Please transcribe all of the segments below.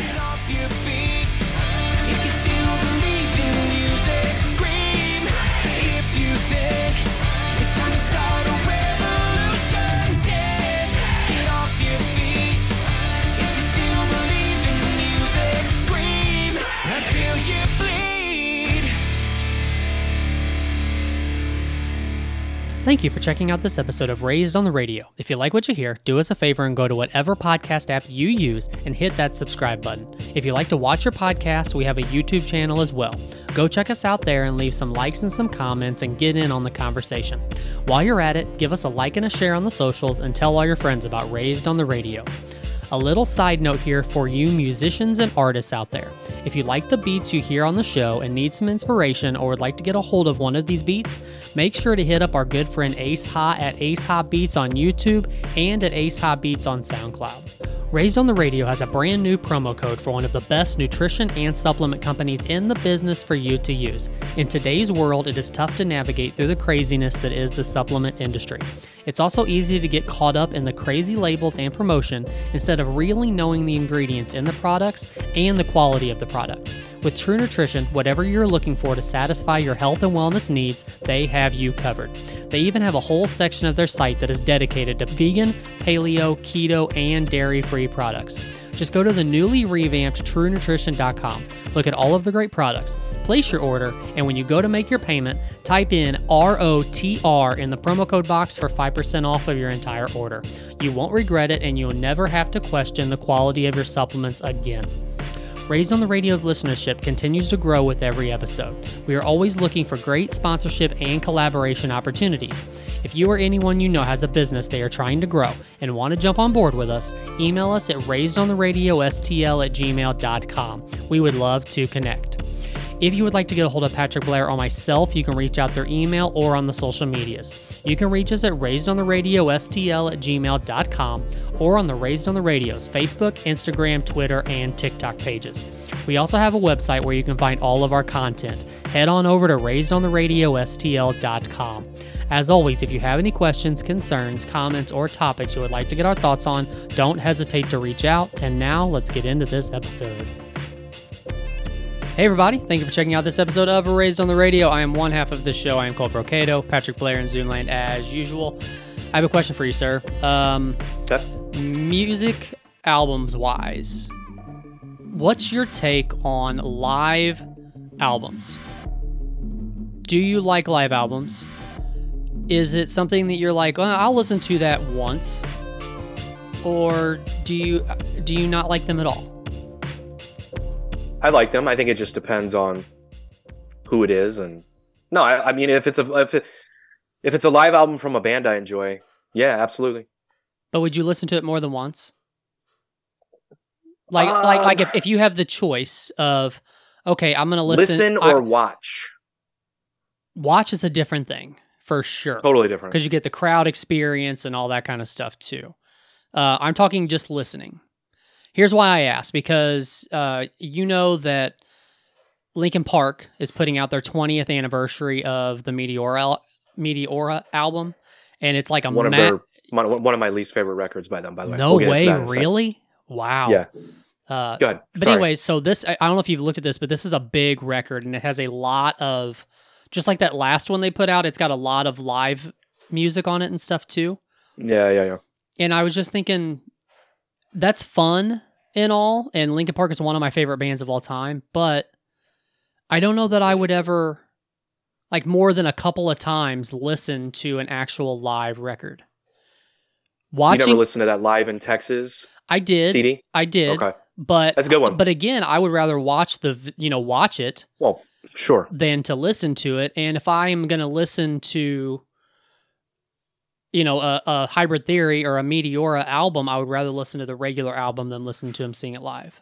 Get off your feet. Thank you for checking out this episode of Raised on the Radio. If you like what you hear, do us a favor and go to whatever podcast app you use and hit that subscribe button. If you like to watch your podcast, we have a YouTube channel as well. Go check us out there and leave some likes and some comments and get in on the conversation. While you're at it, give us a like and a share on the socials and tell all your friends about Raised on the Radio. A little side note here for you musicians and artists out there. If you like the beats you hear on the show and need some inspiration or would like to get a hold of one of these beats, make sure to hit up our good friend Ace Ha at Ace Ha Beats on YouTube and at Ace Ha Beats on SoundCloud. Raised on the Radio has a brand new promo code for one of the best nutrition and supplement companies in the business for you to use. In today's world, it is tough to navigate through the craziness that is the supplement industry. It's also easy to get caught up in the crazy labels and promotion instead of really knowing the ingredients in the products and the quality of the product. With True Nutrition, whatever you're looking for to satisfy your health and wellness needs, they have you covered. They even have a whole section of their site that is dedicated to vegan, paleo, keto, and dairy free products. Just go to the newly revamped truenutrition.com. Look at all of the great products, place your order, and when you go to make your payment, type in ROTR in the promo code box for 5% off of your entire order. You won't regret it, and you'll never have to question the quality of your supplements again. Raised on the Radio's listenership continues to grow with every episode. We are always looking for great sponsorship and collaboration opportunities. If you or anyone you know has a business they are trying to grow and want to jump on board with us, email us at raisedontheRadioSTL at gmail.com. We would love to connect. If you would like to get a hold of Patrick Blair or myself, you can reach out through email or on the social medias. You can reach us at raisedontheRadioSTL at gmail.com or on the Raised on the Radio's Facebook, Instagram, Twitter, and TikTok pages. We also have a website where you can find all of our content. Head on over to raisedontheRadioSTL.com. As always, if you have any questions, concerns, comments, or topics you would like to get our thoughts on, don't hesitate to reach out. And now let's get into this episode. Hey, everybody. Thank you for checking out this episode of Raised on the Radio. I am one half of this show. I am Colt Brocato, Patrick Blair in Zoomland as usual. I have a question for you, sir. Um, Okay. music albums wise, what's your take on live albums? Do you like live albums? Is it something that you're like, I'll listen to that once, or do you do you not like them at all? I like them. I think it just depends on who it is, and no, I, I mean if it's a if it, if it's a live album from a band I enjoy, yeah, absolutely. But would you listen to it more than once? Like, like, like Um, if, if you have the choice of, okay, I'm gonna listen. Listen, I- or watch, watch is a different thing for sure, totally different. because you get the crowd experience and all that kind of stuff too. Uh, I'm talking just listening. Here's why I ask because uh, you know that Linkin Park is putting out their 20th anniversary of the Meteora Meteora album, and it's like a One of their one, of my least favorite records by them, by the way. no We'll way, that in a second. really? Wow. Yeah. Uh, Good. But Sorry. anyways, so this I don't know if you've looked at this, but this is a big record and it has a lot of just like that last one they put out, it's got a lot of live music on it and stuff too. Yeah, yeah, yeah. And I was just thinking that's fun and all, and Linkin Park is one of my favorite bands of all time, but I don't know that I would ever like more than a couple of times listen to an actual live record. You never listened to that live in Texas I did. CD? I did. Okay. But That's a good one. But again, I would rather watch the you know watch it Well, sure. than to listen to it. And if I am going to listen to you know a, a hybrid theory or a Meteora album, I would rather listen to the regular album than listen to him sing it live.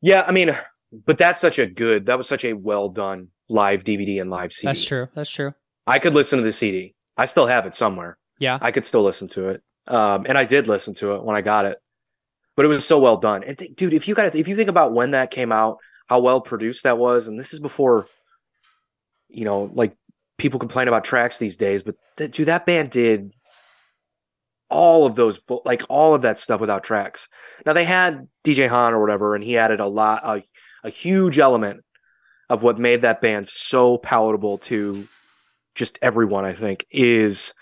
Yeah, I mean, but that's such a good. That was such a well done live DVD and live CD. That's true. That's true. I could listen to the CD. I still have it somewhere. Yeah. I could still listen to it. Um, and I did listen to it when I got it, but it was so well done. And th- dude, if you got if you think about when that came out, how well produced that was, and this is before, you know, like people complain about tracks these days, but th- dude, that band did all of those like all of that stuff without tracks. Now they had DJ Hahn or whatever, and he added a lot a, a huge element of what made that band so palatable to just everyone. I think is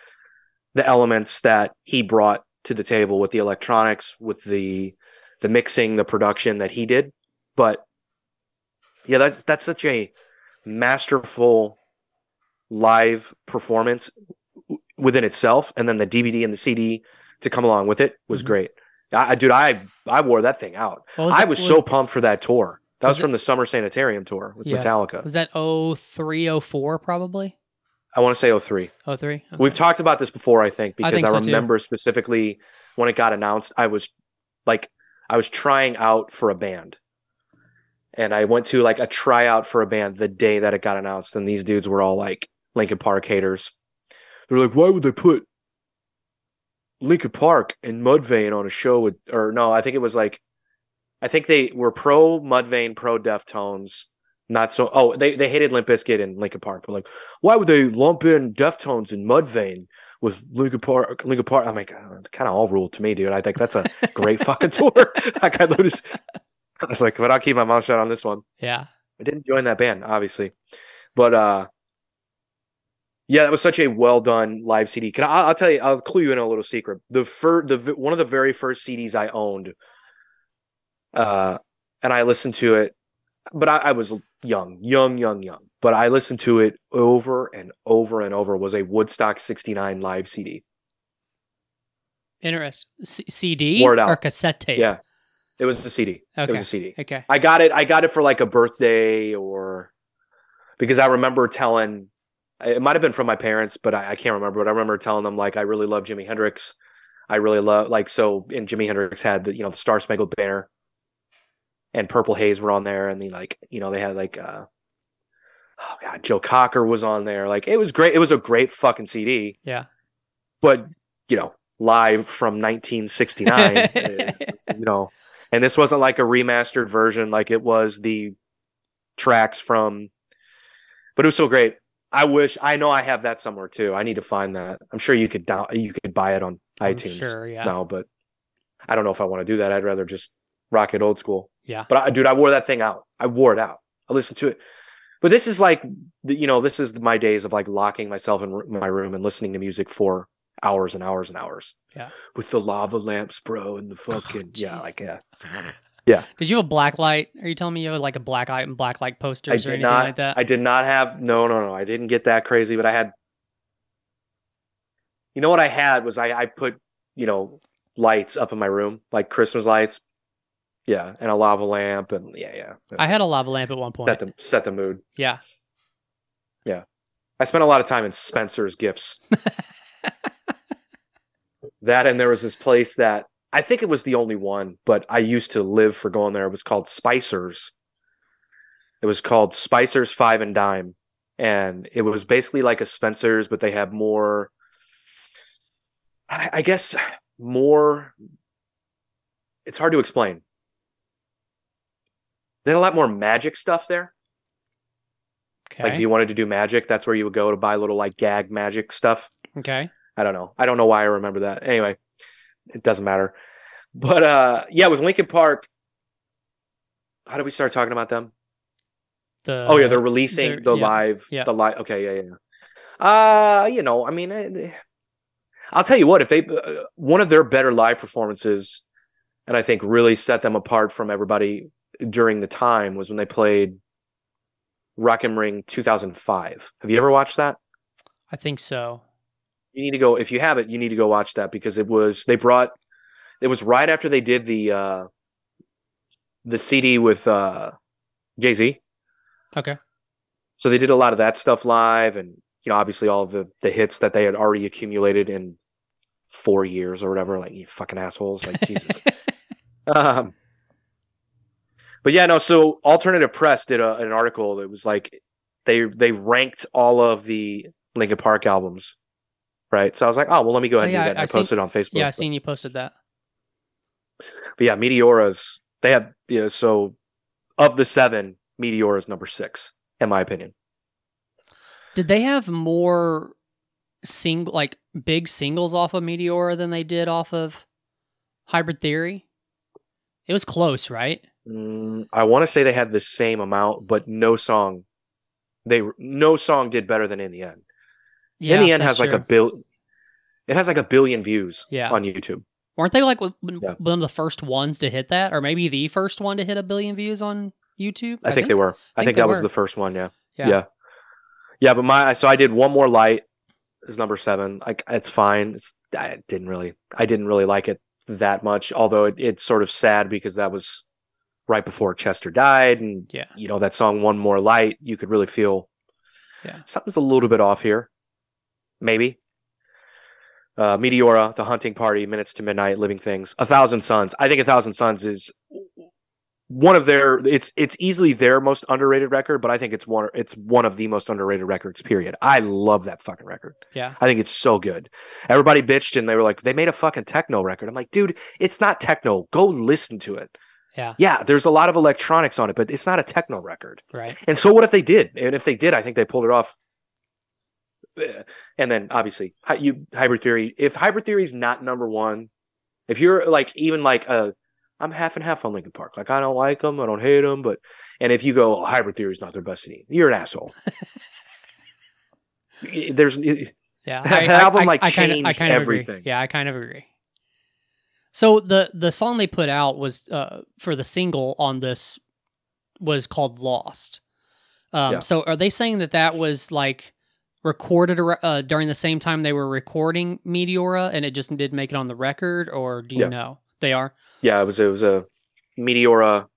the elements that he brought to the table with the electronics, with the the mixing, the production that he did. But yeah, that's that's such a masterful live performance within itself, and then the DVD and the CD to come along with it was Mhm. great. I, I- dude, I I wore that thing out. Was I was was- so pumped for that tour. That was, Was it- from the Summer Sanitarium tour with Yeah. Metallica. Was that 03, 04 probably? I want to say 03. 03? Okay. We've talked about this before, I think, because I, think so, too. remember specifically when it got announced, I was like, I was trying out for a band. And I went to like a tryout for a band the day that it got announced. And these dudes were all like Linkin Park haters. They're like, why would they put Linkin Park and Mudvayne on a show with, or no, I think it was like, I think they were pro Mudvayne, pro Deftones. Not so. Oh, they, they hated Limp Bizkit and Linkin Park. But like, why would they lump in Deftones and Mudvayne with Linkin Park? Linkin Park. I'm like, kind of all ruled to me, dude. I think that's a great fucking tour. like, I was, I was like, but I'll keep my mouth shut on this one. yeah. I didn't join that band, obviously, but uh, yeah, that was such a well done live CD. Can I, I'll tell you, I'll clue you in a little secret. The fir- the one of the very first CDs I owned, uh, and I listened to it, but I, I was young, young, young, young. But I listened to it over and over and over. Was a Woodstock '69 live CD. Interesting. C- CD out. or cassette tape? Yeah, it was the CD. It was a CD. Okay. I got it. I got it for like a birthday or because I remember telling. It might have been from my parents, but I, I can't remember. But I remember telling them like I really love Jimi Hendrix. I really love like so. And Jimi Hendrix had the you know the Star Spangled Banner, and Purple Haze were on there, and the like you know they had like uh oh god Joe Cocker was on there. Like it was great. It was a great fucking CD. Yeah. But you know live from 1969, was, you know and this wasn't like a remastered version like it was the tracks from but it was so great i wish i know i have that somewhere too. I need to find that. I'm sure you could down you could buy it on I'm itunes sure, yeah. now but i don't know if i want to do that. I'd rather just rock it old school. Yeah. but I, dude i wore that thing out. I wore it out. I listened to it. But this is like you know this is my days of like locking myself in my room and listening to music for hours and hours and hours. Yeah. with the lava lamps bro and the fucking oh, yeah like yeah Did you have a black light? Are you telling me you had like a black light and black light posters I or anything not. like that? I did not have. No, no, no. I didn't get that crazy, but I had. You know what I had was I I put you know lights up in my room like Christmas lights, yeah, and a lava lamp and yeah, yeah. I had a lava lamp at one point. set the set the mood. Yeah. Yeah. I spent a lot of time in Spencer's Gifts. that and there was this place that I think it was the only one, but I used to live for going there. It was called Spicer's. It was called Spicer's Five and Dime, and it was basically like a Spencer's, but they had more. I, I guess more. It's hard to explain. They had a lot more magic stuff there. Okay. Like if you wanted to do magic, that's where you would go to buy little like gag magic stuff. okay. I don't know. I don't know why I remember that. Anyway, it doesn't matter. But uh yeah, with Linkin Park, how do we start talking about them? The oh yeah, they're releasing they're- the yeah, live yeah. the live okay, yeah, yeah. Uh, you know, I mean, eh, I'll tell you what, if they uh, one of their better live performances and I think really set them apart from everybody during the time was when they played Rock am Ring 2005. Have you ever watched that? I think so. You need to go if you have it you need to go watch that because it was they brought it was right after they did the uh the cd with uh jay-z. Okay. so they did a lot of that stuff live and you know obviously all the the hits that they had already accumulated in four years or whatever like you fucking assholes like jesus. Um but yeah no so alternative press did a, an article that was like they they ranked all of the linkin park albums right so i was like oh well let me go ahead Oh, and yeah, do that and I- i seen- posted it on facebook yeah, I seen you posted that. but yeah meteoras they have yeah so of the seven meteoras number six in my opinion Did they have more single like big singles off of Meteora than they did off of Hybrid Theory? It was close, right? Mm, I want to say they had the same amount, but no song. They no song did better than in the end. In the end has like a bill. It has like a billion views Yeah. on YouTube. Weren't they like one Yeah. of the first ones to hit that, or maybe the first one to hit a billion views on YouTube? I, think, they were. I think think, they that was the first one. Yeah. Yeah. yeah. Yeah, but my so I did one more light is number seven. Like it's fine. It's I didn't really I didn't really like it that much. Although it, it's sort of sad because that was right before Chester died, and Yeah. you know that song "One More Light." You could really feel Yeah. something's a little bit off here. Maybe. Uh, Meteora, The Hunting Party, Minutes to Midnight, Living Things, A Thousand Suns. I think A Thousand Suns is one of their it's it's easily their most underrated record, but I think it's one it's one of the most underrated records. Period. I love that fucking record. Yeah. I think it's so good. Everybody bitched and they were like, they made a fucking techno record. I'm like, dude, it's not techno. Go listen to it. Yeah. Yeah, there's a lot of electronics on it, but it's not a techno record. Right. And so what if they did? And if they did, I think they pulled it off. Eh, And then obviously, you hybrid theory. If hybrid theory is not number one, if you're like even like a, I'm half and half on Linkin Park. Like I don't like them, I don't hate them, but and if you go, oh, hybrid theory is not their best CD, you're an asshole. There's Yeah. That album, like, kinda- changed kinda agree. everything. Yeah, I kind of agree. So the the song they put out was uh, for the single on this was called Lost. Um, Yeah. So are they saying that that was like recorded uh, during the same time they were recording Meteora and it just didn't make it on the record, or do you Yeah. know they are? yeah, it was it was a Meteora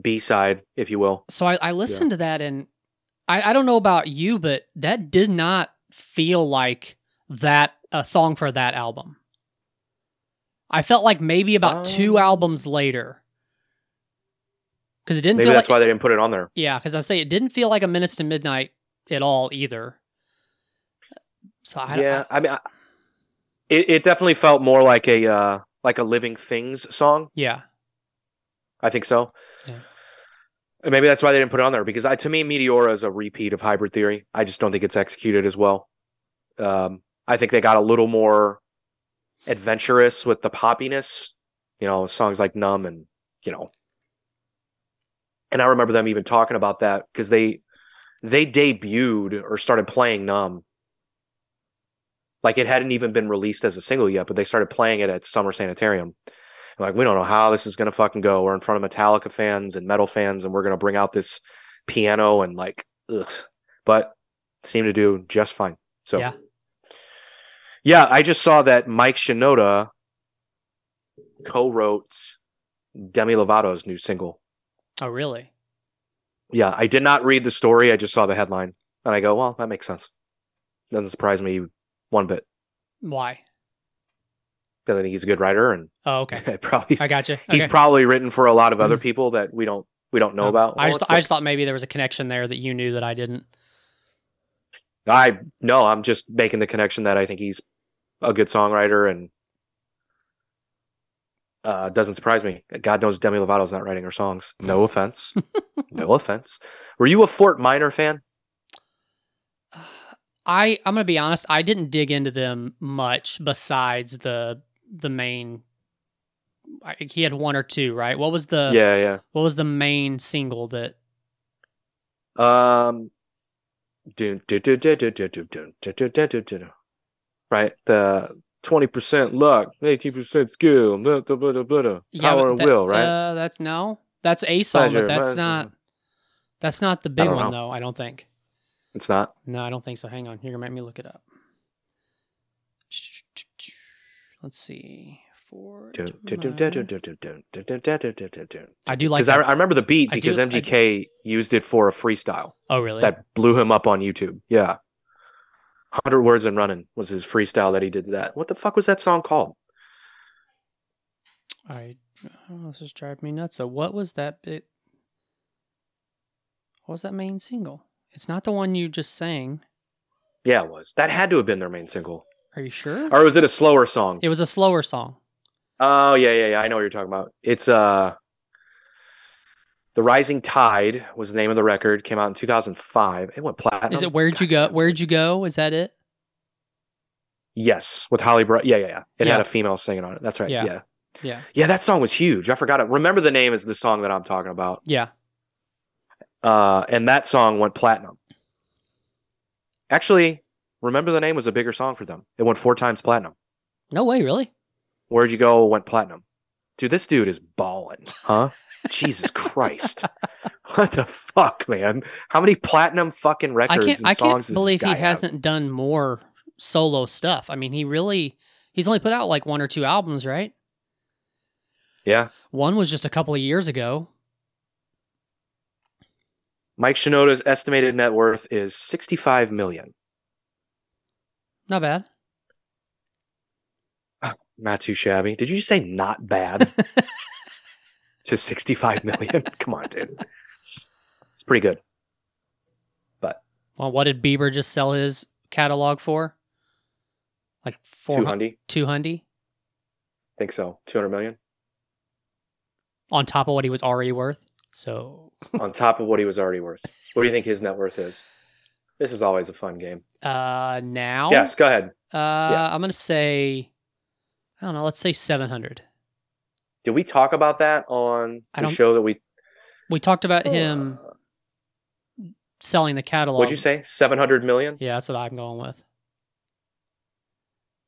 B side, if you will. So I, I listened to that and I, I don't know about you, but that did not feel like that a song for that album. I felt like maybe about two Um, albums later. Because it didn't Maybe feel that's like why they didn't put it on there. yeah, because I say it didn't feel like a minutes to midnight at all either. So I yeah, I mean, I, it it definitely felt more like a uh like a Living Things song. yeah, I think so. Yeah. And maybe that's why they didn't put it on there because I, to me, Meteora is a repeat of Hybrid Theory. I just don't think it's executed as well. Um, I think they got a little more adventurous with the poppiness, you know, songs like Numb and, you know, and I remember them even talking about that because they, they debuted or started playing Numb. Like it hadn't even been released as a single yet, but they started playing it at Summer Sanitarium. And like, we don't know how this is going to fucking go. We're in front of Metallica fans and metal fans, and we're going to bring out this piano and like, ugh. But seemed to do just fine. So, yeah. yeah, I just saw that Mike Shinoda co-wrote Demi Lovato's new single. Oh, really? Yeah, I did not read the story. I just saw the headline, and I go, "Well, that makes sense." Doesn't surprise me one bit Why? because I think he's a good writer, and Oh, okay. probably I got you. he's probably written for a lot of other people that we don't we don't know about. I just I just thought maybe there was a connection there that you knew that I didn't. I no, I'm just making the connection that I think he's a good songwriter and uh doesn't surprise me. God knows Demi Lovato's not writing her songs. No offense. no offense. Were you a Fort Minor fan? I I'm gonna be honest. I didn't dig into them much besides the the main. I, he had one or two, right? What was the yeah yeah? What was the main single that? Um. Right, the twenty percent luck, eighteen percent skill, blah, blah, blah, blah, yeah, power that, will, right? Uh, that's no, that's a song, Pleasure, but that's pleasure. not. That's not the big one, know. though. I don't think. It's not. No, I don't think so. Hang on. You're gonna make me look it up. Let's see. I do like because I, remember the beat because do, MGK used it for a freestyle. Oh, really? That blew him up on YouTube. Yeah, hundred words and running was his freestyle that he did. That what the fuck was that song called? I oh, this is driving me nuts. So what was that bit? What was that main single? It's not the one you just sang. Yeah, it was. That had to have been their main single. Are you sure? Or was it a slower song? It was a slower song. Oh, yeah, yeah, yeah. I know what you're talking about. It's uh The Rising Tide was the name of the record. Came out in 2005. It went platinum. Is it Where'd You Go? Where'd You Go? Is that it? Yes, with Holly Brook. Yeah, yeah, yeah. It had a female singing on it. That's right. Yeah. Yeah. Yeah. yeah, That song was huge. I forgot it. Remember the name is the song that I'm talking about. Yeah. Uh, and that song went platinum. Actually, remember the name was a bigger song for them. It went four times platinum. No way, really? Where'd you go? Went platinum. Dude, this dude is balling, huh? Jesus Christ. What the fuck, man? How many platinum fucking I records can't and I songs can't does this believe he have? hasn't done more solo stuff. I mean, he really he's only put out like one or two albums, right? Yeah. One was just a couple of years ago. Mike Shinoda's estimated net worth is 65 million. Not bad. Not too shabby. Did you just say not bad to 65 million? Come on, dude. It's pretty good. But well, what did Bieber just sell his catalog for? Like four 200? two hundred think so. 200 million on top of what he was already worth. So on top of what he was already worth. What do you think his net worth is? This is always a fun game. uh now Yes, go ahead. uh yeah. I'm gonna say I don't know, let's say seven hundred. Did we talk about that on the show that we We talked about him Uh, selling the catalog. What'd you say? 700 million? Yeah, that's what I'm going with.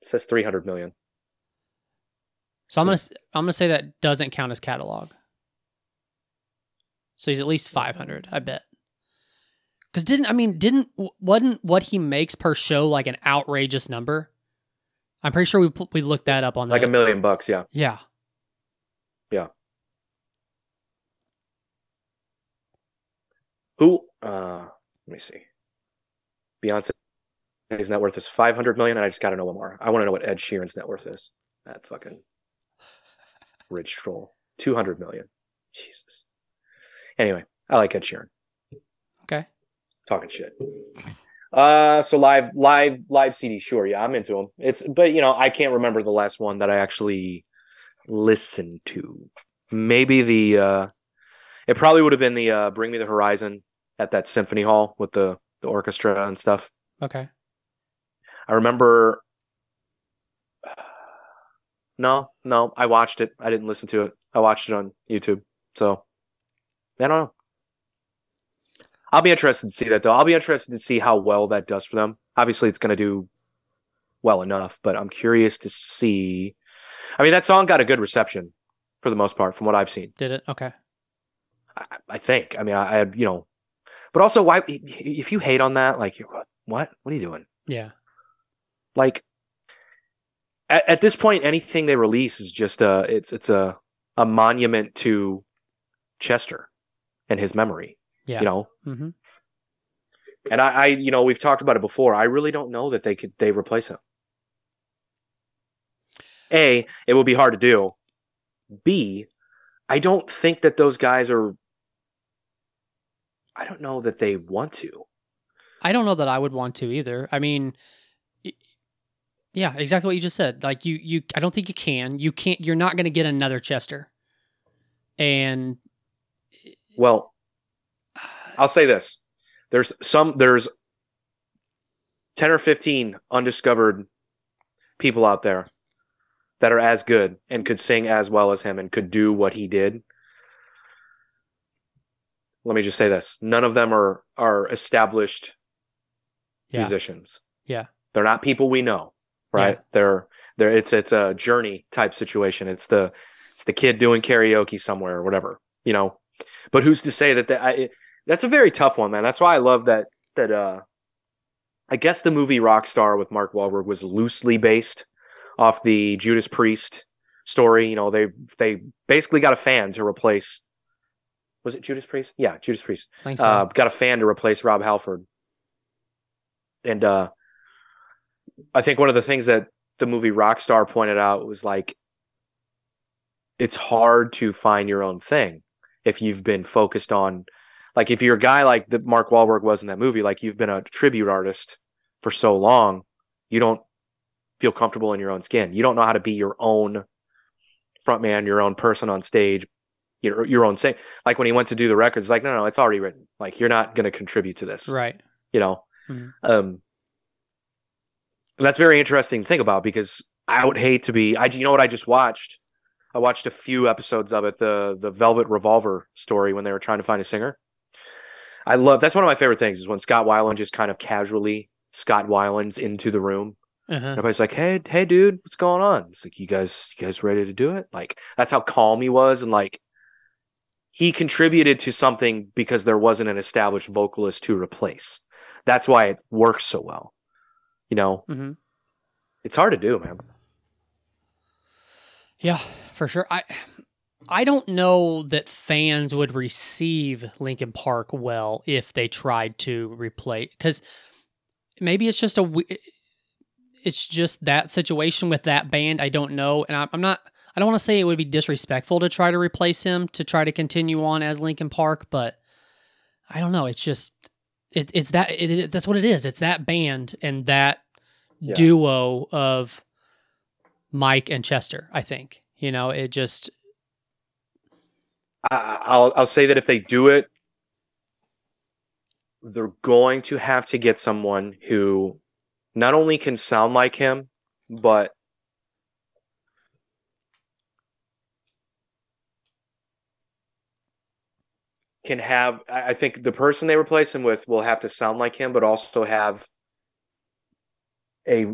It says 300 million. So I'm gonna I'm gonna say that doesn't count as catalog. So he's at least five hundred, I bet. Because didn't I mean didn't wasn't what he makes per show like an outrageous number? I'm pretty sure we we looked that up on Like a million bucks, yeah. Yeah, Yeah. Who uh let me see. Beyonce's net worth is 500 million and I just got to know one more. I want to know what Ed Sheeran's net worth is. That fucking rich troll. 200 million. Jesus. Anyway, I like Ed Sheeran. okay. talking shit. Uh, so live, live, live CD. Sure, yeah, I'm into them. It's, but you know, I can't remember the last one that I actually listened to. Maybe the, uh, it probably would have been the uh, "Bring Me the Horizon" at that symphony hall with the the orchestra and stuff. Okay. I remember. No, no, I watched it. I didn't listen to it. I watched it on YouTube. So, I don't know. I'll be interested to see that though. I'll be interested to see how well that does for them. Obviously, it's going to do well enough, but I'm curious to see. I mean, that song got a good reception for the most part, from what I've seen. Did it? Okay. I, I think. I mean, I, I had you know, but also, why if you hate on that, like, what? What are you doing? Yeah. like at, at this point anything they release is just a it's it's a a monument to chester and his memory Yeah. you know Mm-hmm. and I, I you know we've talked about it before i really don't know that they could they replace him a it would be hard to do b i don't think that those guys are i don't know that they want to I don't know that I would want to either. I mean, yeah, exactly what you just said. Like you, you, I don't think you can. You can't. You're not going to get another Chester. And Well, I'll say this: there's some there's ten or fifteen undiscovered people out there that are as good and could sing as well as him and could do what he did. Let me just say this: none of them are are established Yeah. musicians. Yeah. they're not people we know, right? They're they're it's it's a journey type situation. It's the it's the kid doing karaoke somewhere or whatever, you know. But who's to say that that I, that's a very tough one, man. That's why I love that that uh I guess the movie Rockstar with Mark Wahlberg was loosely based off the Judas Priest story. You know, they they basically got a fan to replace was it Judas Priest? Yeah, Judas Priest. So. Uh, got a fan to replace Rob Halford. And uh, I think one of the things that the movie Rockstar pointed out was like, it's hard to find your own thing if you've been focused on, like, if you're a guy like that Mark Wahlberg was in that movie, like you've been a tribute artist for so long, you don't feel comfortable in your own skin. You don't know how to be your own frontman, your own person on stage, your your own thing. Like when he went to do the records, like no, no, it's already written. Like you're not going to contribute to this, right. you know. Mhm. Um, that's very interesting to think about because I would hate to be. I you know what I just watched. I watched a few episodes of it, the the Velvet Revolver story when they were trying to find a singer. I love that's one of my favorite things is when Scott Weiland just kind of casually Scott Weiland's into the room. Uh-huh. Everybody's like, "Hey, hey, dude, what's going on?" It's like, "You guys, you guys ready to do it?" Like that's how calm he was, and like he contributed to something because there wasn't an established vocalist to replace. That's why it works so well. You know, hmm it's hard to do, man. Yeah, for sure. I I don't know that fans would receive Linkin Park well if they tried to replace because maybe it's just a it's just that situation with that band. I don't know, and I, I'm not. I don't want to say it would be disrespectful to try to replace him to try to continue on as Linkin Park, but I don't know. It's just it, it's that it, it- that's what it is. It's that band and that Yeah. duo of Mike and Chester. I think you know it just I'll I'll say that if they do it, they're going to have to get someone who not only can sound like him, but can have. I think the person they replace him with will have to sound like him, but also have a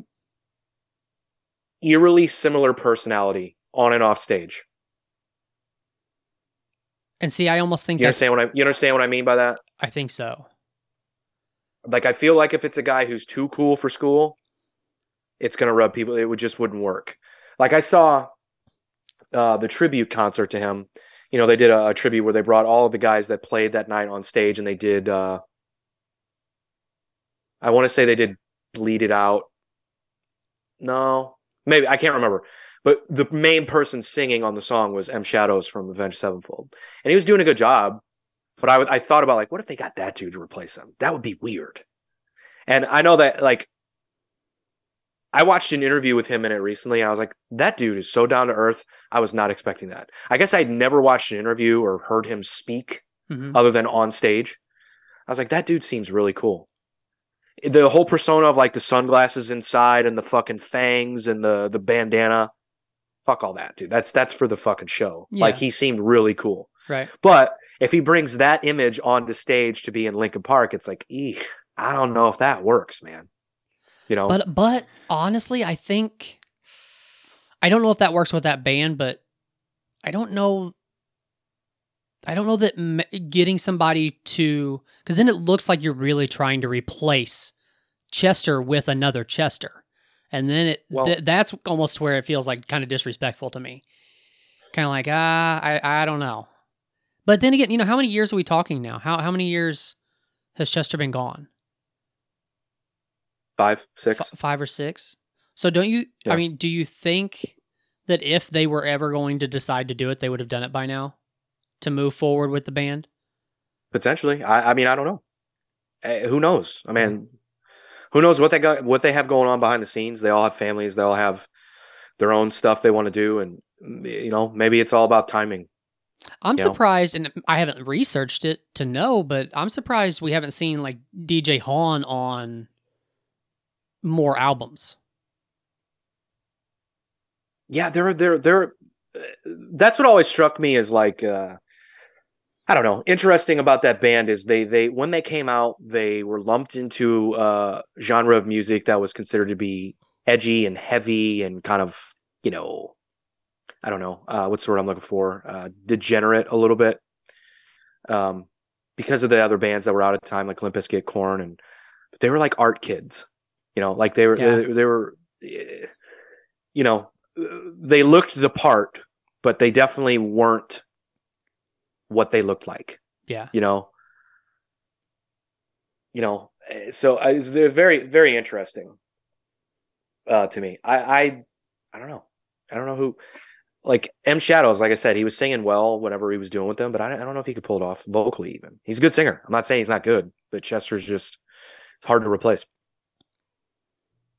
eerily similar personality on and off stage. and see. I almost think You understand what I you understand what I mean by that? I think so. Like I feel like if it's a guy who's too cool for school, it's gonna rub people. It would just wouldn't work. Like I saw uh, the tribute concert to him. You know, they did a, a tribute where they brought all of the guys that played that night on stage, and they did. Uh, I want to say they did "Bleed It Out." No, maybe I can't remember. But the main person singing on the song was M Shadows from Avenged Sevenfold, and he was doing a good job. But I thought about like, what if they got that dude to replace him? That would be weird. And I know that like I watched an interview with him in it recently. And I was like, that dude is so down to earth. I was not expecting that. I guess I'd never watched an interview or heard him speak Mhm. other than on stage. I was like, that dude seems really cool. The whole persona of like the sunglasses inside and the fucking fangs and the the bandana. Fuck all that, dude. That's that's for the fucking show. Like he seemed really cool. Right. But if he brings that image onto stage to be in Linkin Park, it's like, eek, I don't know if that works, man. You know, But but honestly, I think I don't know if that works with that band, but I don't know. I don't know that m- getting somebody to because then it looks like you're really trying to replace Chester with another Chester, and then it Well- th- that's almost where it feels like kind of disrespectful to me. Kind of like ah, I I don't know. But then again, you know, how many years are we talking now? How how many years has Chester been gone? five, six. F- five or six. So don't you? Yeah. I mean, do you think that if they were ever going to decide to do it, they would have done it by now to move forward with the band? Potentially. I, I mean, I don't know. Eh, who knows? I mean, who knows what they got, what they have going on behind the scenes? They all have families. They all have their own stuff they want to do, and you know, maybe it's all about timing. I'm You know? surprised, and I haven't researched it to know, but I'm surprised we haven't seen like DJ Hahn on more albums. Yeah, they're they're they're. uh, That's what always struck me as like. uh I don't know. Interesting about that band is they they when they came out they were lumped into a genre of music that was considered to be edgy and heavy and kind of you know I don't know uh, what's the word I'm looking for uh, degenerate a little bit um, because of the other bands that were out at the time like Limp Bizkit, Korn, and they were like art kids, you know, like they were Yeah. they, they were eh, you know they looked the part, but they definitely weren't what they looked like Yeah. you know? You know eh, so I, they're very very interesting uh to me. I i i don't know. I don't know who like m shadows like i said he was singing well whatever he was doing with them but i, I don't know if he could pull it off vocally even. He's a good singer. I'm not saying he's not good but chester's just it's hard to replace.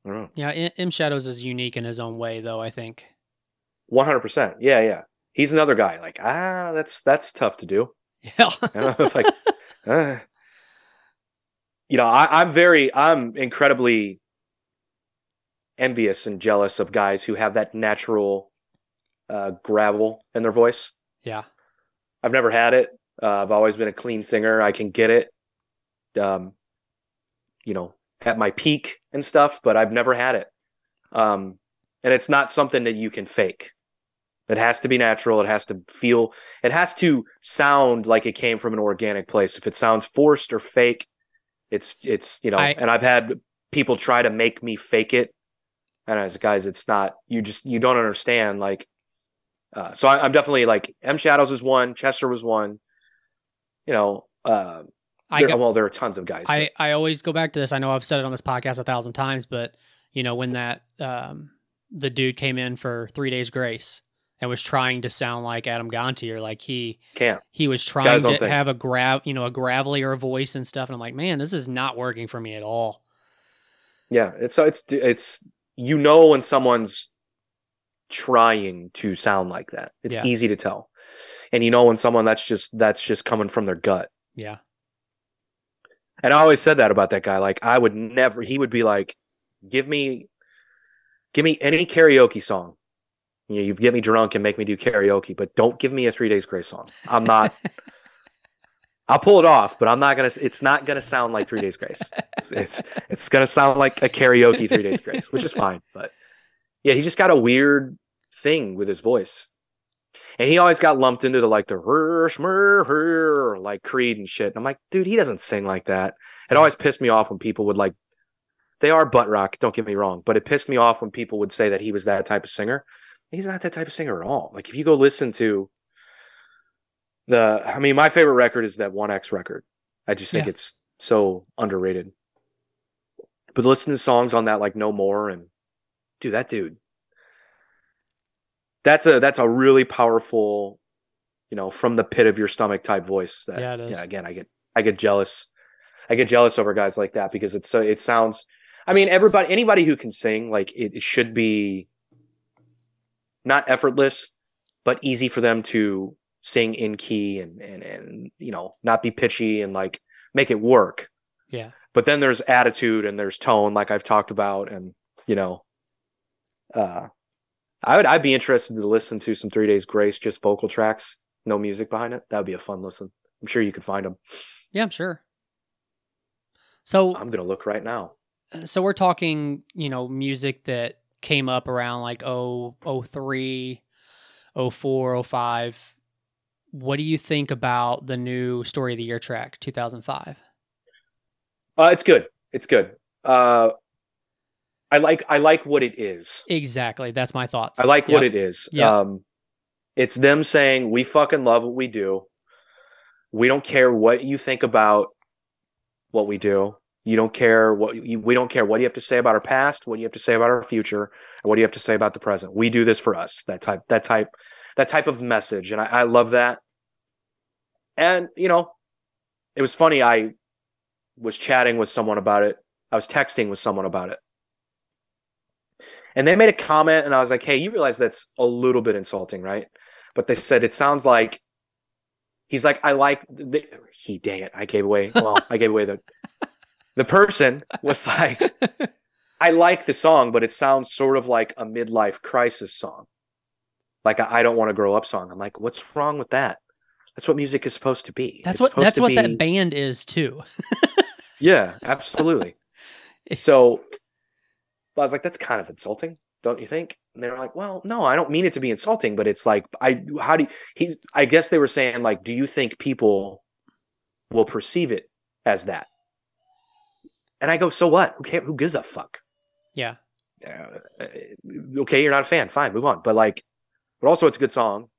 I don't know. Yeah. M Shadows is unique in his own way, though, I think. 100% yeah yeah he's another guy like ah that's that's tough to do Yeah. And i don't know uh, you know, I, I'm very, I'm incredibly envious and jealous of guys who have that natural uh, gravel in their voice. Yeah. I've never had it. Uh, I've always been a clean singer. I can get it, um, you know, at my peak and stuff, but I've never had it. Um, and it's not something that you can fake. It has to be natural. It has to feel, it has to sound like it came from an organic place. If it sounds forced or fake, it's, it's, you know, I- and I've had people try to make me fake it. And as guys, it's not, you just, you don't understand. Like, uh, so I, I'm definitely like M Shadows is one, Chester was one, you know, uh, I there- well, there are tons of guys. but- I, I always go back to this. I know I've said it on this podcast a thousand times, but you know, when that um the dude came in for three days grace and was trying to sound like Adam Gontier, like he can't. he was trying to have a grav you know, a gravelier voice and stuff. And I'm like, man, this is not working for me at all. Yeah, it's it's it's you know when someone's trying to sound like that. It's Yeah. easy to tell, and you know when someone that's just that's just coming from their gut. Yeah. And I always said that about that guy. Like I would never. He would be like, "Give me, give me any karaoke song. You know, you get me drunk and make me do karaoke, but don't give me a Three Days Grace song. I'm not. I'll pull it off, but I'm not gonna. It's not gonna sound like Three Days Grace. It's it's, it's gonna sound like a karaoke Three Days Grace, which is fine. But yeah, he's just got a weird thing with his voice, and he always got lumped into the like the "rrr, shmurr, rrr," like Creed and shit. And I'm like, dude, he doesn't sing like that. It always pissed me off when people would like. They are butt rock. Don't get me wrong, but it pissed me off when people would say that he was that type of singer. He's not that type of singer at all. Like if you go listen to the, I mean, my favorite record is that One X record. I just think Yeah. it's so underrated. But listen to songs on that like No More and dude, that dude. That's a that's a really powerful, you know, from the pit of your stomach type voice. That, Yeah, it is. Yeah, again, I get I get jealous. I get jealous over guys like that because it's so it sounds. I mean, everybody, anybody who can sing, like it, it should be not effortless, but easy for them to sing in key and and and you know not be pitchy and like make it work. Yeah. But then there's attitude and there's tone, like I've talked about, and you know, uh, I would I'd be interested to listen to some Three Days Grace, just vocal tracks, no music behind it. That would be a fun listen. I'm sure you could find them. Yeah, I'm sure. So I'm gonna look right now. so we're talking, you know, music that came up around like oh oh three, oh four, oh five. What do you think about the new Story of the Year track, 2005? Uh, it's good. It's good. Uh, I like I like what it is. Exactly. That's my thoughts. I like what it is. Yep. Um, it's them saying we fucking love what we do. We don't care what you think about what we do. You don't care what you, we don't care what do you have to say about our past, what do you have to say about our future, or what do you have to say about the present. We do this for us. That type that type that type of message, and I, I love that. And you know, it was funny. I was chatting with someone about it. I was texting with someone about it. And they made a comment, and I was like, hey, you realize that's a little bit insulting, right? But they said it sounds like he's like, I like the, he, dang it, I gave away, well, I gave away the, the person was like, I like the song, but it sounds sort of like a midlife crisis song. Like a I don't want to grow up song. I'm like, what's wrong with that? That's what music is supposed to be. That's It's what that's what be- that band is too. yeah, absolutely. so I was like, that's kind of insulting, don't you think? And they're like, well, no, I don't mean it to be insulting, but it's like, I, how do you, he, I guess they were saying, like, do you think people will perceive it as that? And I go, so what? Who? Who gives a fuck? Yeah. Uh, okay, you're not a fan. Fine, move on. But like, but also it's a good song,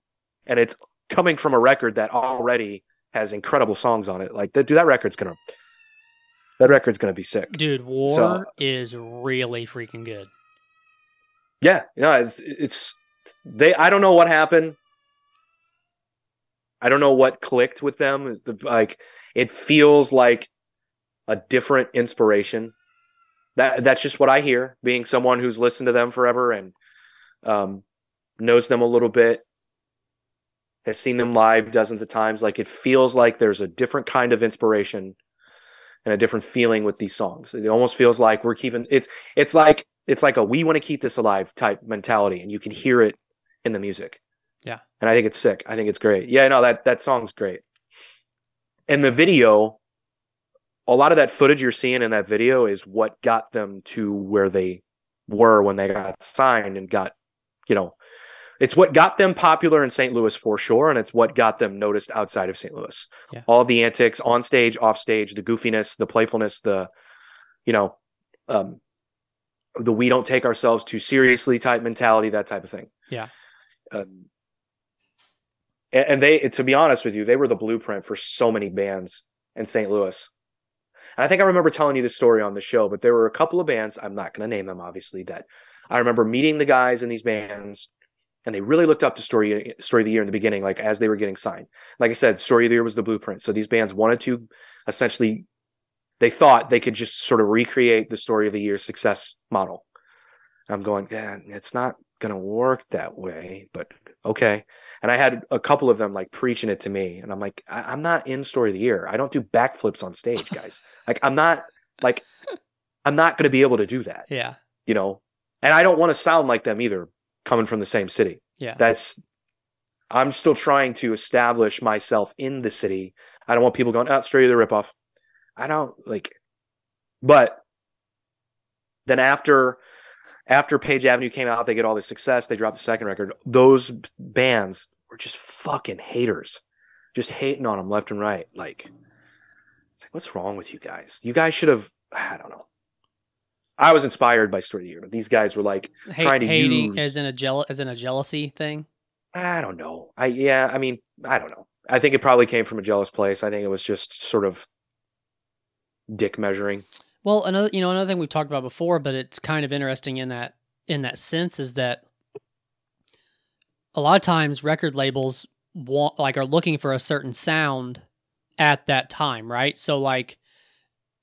and it's coming from a record that already has incredible songs on it. Like, that, dude, that record's gonna, that record's gonna be sick. Dude, War So- is really freaking good. Yeah, no, it's it's they. I don't know what happened. I don't know what clicked with them. Is the like it feels like a different inspiration. That that's just what I hear. Being someone who's listened to them forever and um, knows them a little bit, has seen them live dozens of times. Like it feels like there's a different kind of inspiration and a different feeling with these songs. It almost feels like we're keeping it's it's like it's like a we want to keep this alive type mentality, and you can hear it in the music. Yeah. and I think it's sick. I think it's great. Yeah, no, that that song's great. And the video, a lot of that footage you're seeing in that video is what got them to where they were when they got signed and got, you know, it's what got them popular in St. Louis for sure, and it's what got them noticed outside of St. Louis. Yeah. All the antics on stage, off stage, the goofiness, the playfulness, the, you know, um, the we don't take ourselves too seriously type mentality, that type of thing. Yeah. Um, and, and they, to be honest with you, they were the blueprint for so many bands in St. Louis. And I think I remember telling you this story on the show, but there were a couple of bands, I'm not going to name them obviously, that I remember meeting the guys in these bands and they really looked up to story story of the year in the beginning, like as they were getting signed. Like I said, story of the year was the blueprint. So these bands wanted to essentially, they thought they could just sort of recreate the story of the year success model. I'm going, yeah, it's not going to work that way, but okay. And I had a couple of them like preaching it to me, and I'm like, I- I'm not in story of the year. I don't do backflips on stage, guys. like I'm not like I'm not going to be able to do that, Yeah. you know. And I don't want to sound like them either, coming from the same city. Yeah. That's I'm still trying to establish myself in the city. I don't want people going, oh, straight to the ripoff. I don't like, but then after after Page Avenue came out, they get all this success. They dropped the second record. Those bands were just fucking haters, just hating on them left and right. Like, it's like, what's wrong with you guys? You guys should have. I don't know. I was inspired by Story of the Year, but these guys were like, Hate, trying to hating use- as in a jeal- as in a jealousy thing. I don't know. I yeah, I mean, I don't know. I think it probably came from a jealous place. I think it was just sort of dick measuring. Well, another you know another thing we've talked about before, but it's kind of interesting in that in that sense is that a lot of times record labels want like are looking for a certain sound at that time, right? So like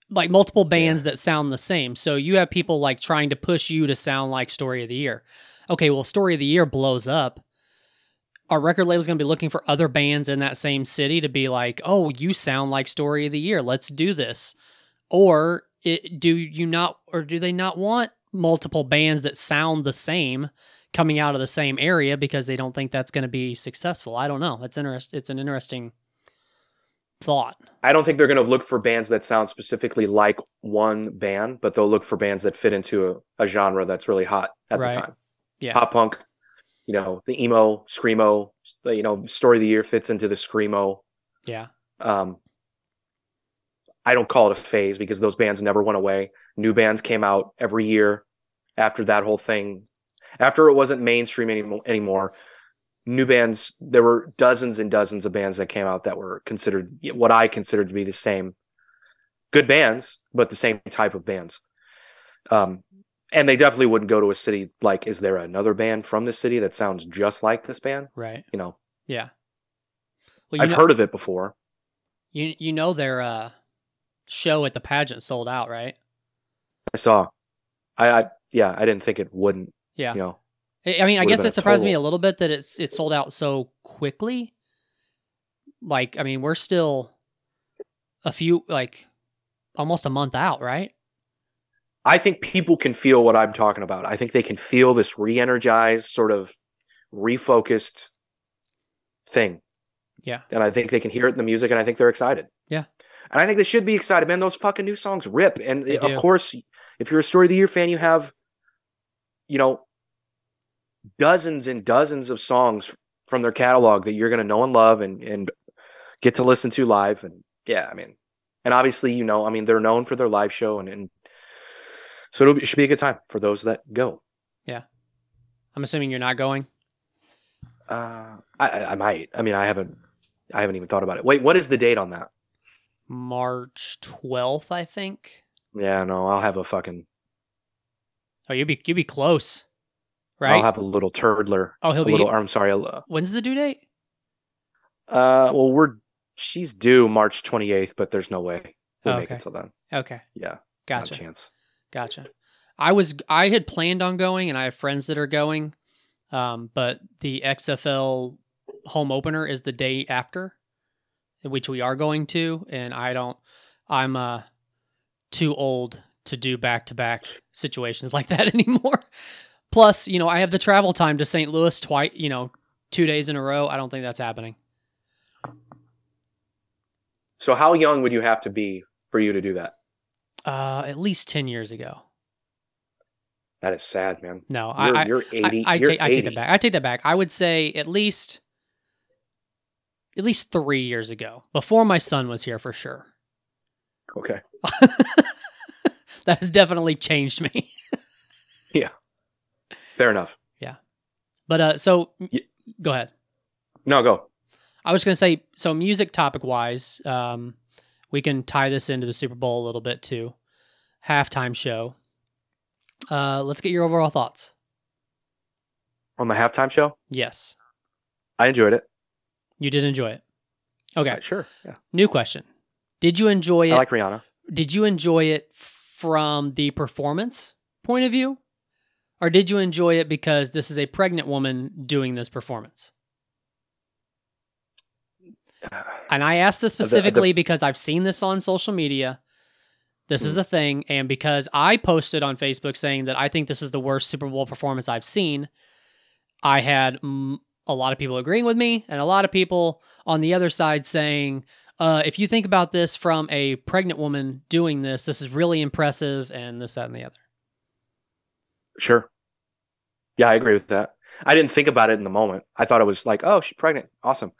like multiple bands that sound the same. So you have people like trying to push you to sound like Story of the Year. Okay, well Story of the Year blows up. Our record label's going to be looking for other bands in that same city to be like, "Oh, you sound like Story of the Year. Let's do this." or it, do you not or do they not want multiple bands that sound the same coming out of the same area because they don't think that's going to be successful i don't know it's interest it's an interesting thought I don't think they're going to look for bands that sound specifically like one band, but they'll look for bands that fit into a, a genre that's really hot at Right. the time. Yeah. Pop punk, you know, the emo, screamo, you know, story of the year fits into the screamo. yeah Um, I don't call it a phase because those bands never went away. New bands came out every year after that whole thing. After it wasn't mainstream anymore, anymore, new bands. There were dozens and dozens of bands that came out that were considered what I considered to be the same good bands, but the same type of bands. Um, and they definitely wouldn't go to a city like, is there another band from the city that sounds just like this band? right You know, yeah well you I've know, heard of it before. you, you know their uh show at the pageant sold out right I saw. I, I yeah, I didn't think it wouldn't. yeah You know, I mean, I guess it surprised me a little bit that it's it sold out so quickly. Like, I mean, we're still a few like almost a month out, right? I think people can feel what I'm talking about. I think they can feel this re-energized, sort of refocused thing. Yeah. And I think they can hear it in the music, and I think they're excited. Yeah. And I think they should be excited, man. Those fucking new songs rip. And They of do. course, if you're a Story of the Year fan, you have, you know, dozens and dozens of songs from their catalog that you're going to know and love and, and get to listen to live. And yeah, I mean, and obviously, you know, I mean, they're known for their live show and, and so it'll be, it should be a good time for those that go. Yeah. I'm assuming you're not going. Uh, I, I I might. I mean, I haven't. I haven't even thought about it. Wait, what is the date on that? March 12th, I think. Yeah, no, I'll have a fucking. Oh, you'd be you'd be close, right? I'll have a little turdler. oh, he'll be. little. I'm sorry. a When's the due date? Uh, well, we're she's due March 28th, but there's no way we'll Oh, make it till then. Okay, Yeah, gotcha, chance. gotcha. I was I had planned on going, and I have friends that are going, um, but the XFL home opener is the day after, which we are going to, and I don't. I'm uh too old to do back to back situations like that anymore. Plus, you know, I have the travel time to St. Louis twice, you know, two days in a row. I don't think that's happening. So how young would you have to be for you to do that? Uh, at least 10 years ago. That is sad, man. No, You're, I, I, you're 80. I, I, you're take, I take that back. I take that back. I would say at least at least three years ago, before my son was here for sure. Okay. that has definitely changed me. Yeah. Fair enough. Yeah. But uh, so go ahead. No, go. I was going to say, so music topic wise, um, we can tie this into the Super Bowl a little bit too. Halftime show. Uh, let's get your overall thoughts. On the halftime show, Yes, I enjoyed it. You did enjoy it. Okay, Uh, sure. Yeah. new question. Did you enjoy it? I like Rihanna. did you enjoy it from the performance point of view? Or did you enjoy it because this is a pregnant woman doing this performance? And I asked this The- the- specifically because I've seen this on social media. This is Mm. the thing. And because I posted on Facebook saying that I think this is the worst Super Bowl performance I've seen, I had mm, a lot of people agreeing with me and a lot of people on the other side saying, uh, if you think about this from a pregnant woman doing this, this is really impressive and this, that, and the other. Sure. Yeah, I agree with that. I didn't think about it in the moment. I thought it was like, oh, she's pregnant. Awesome.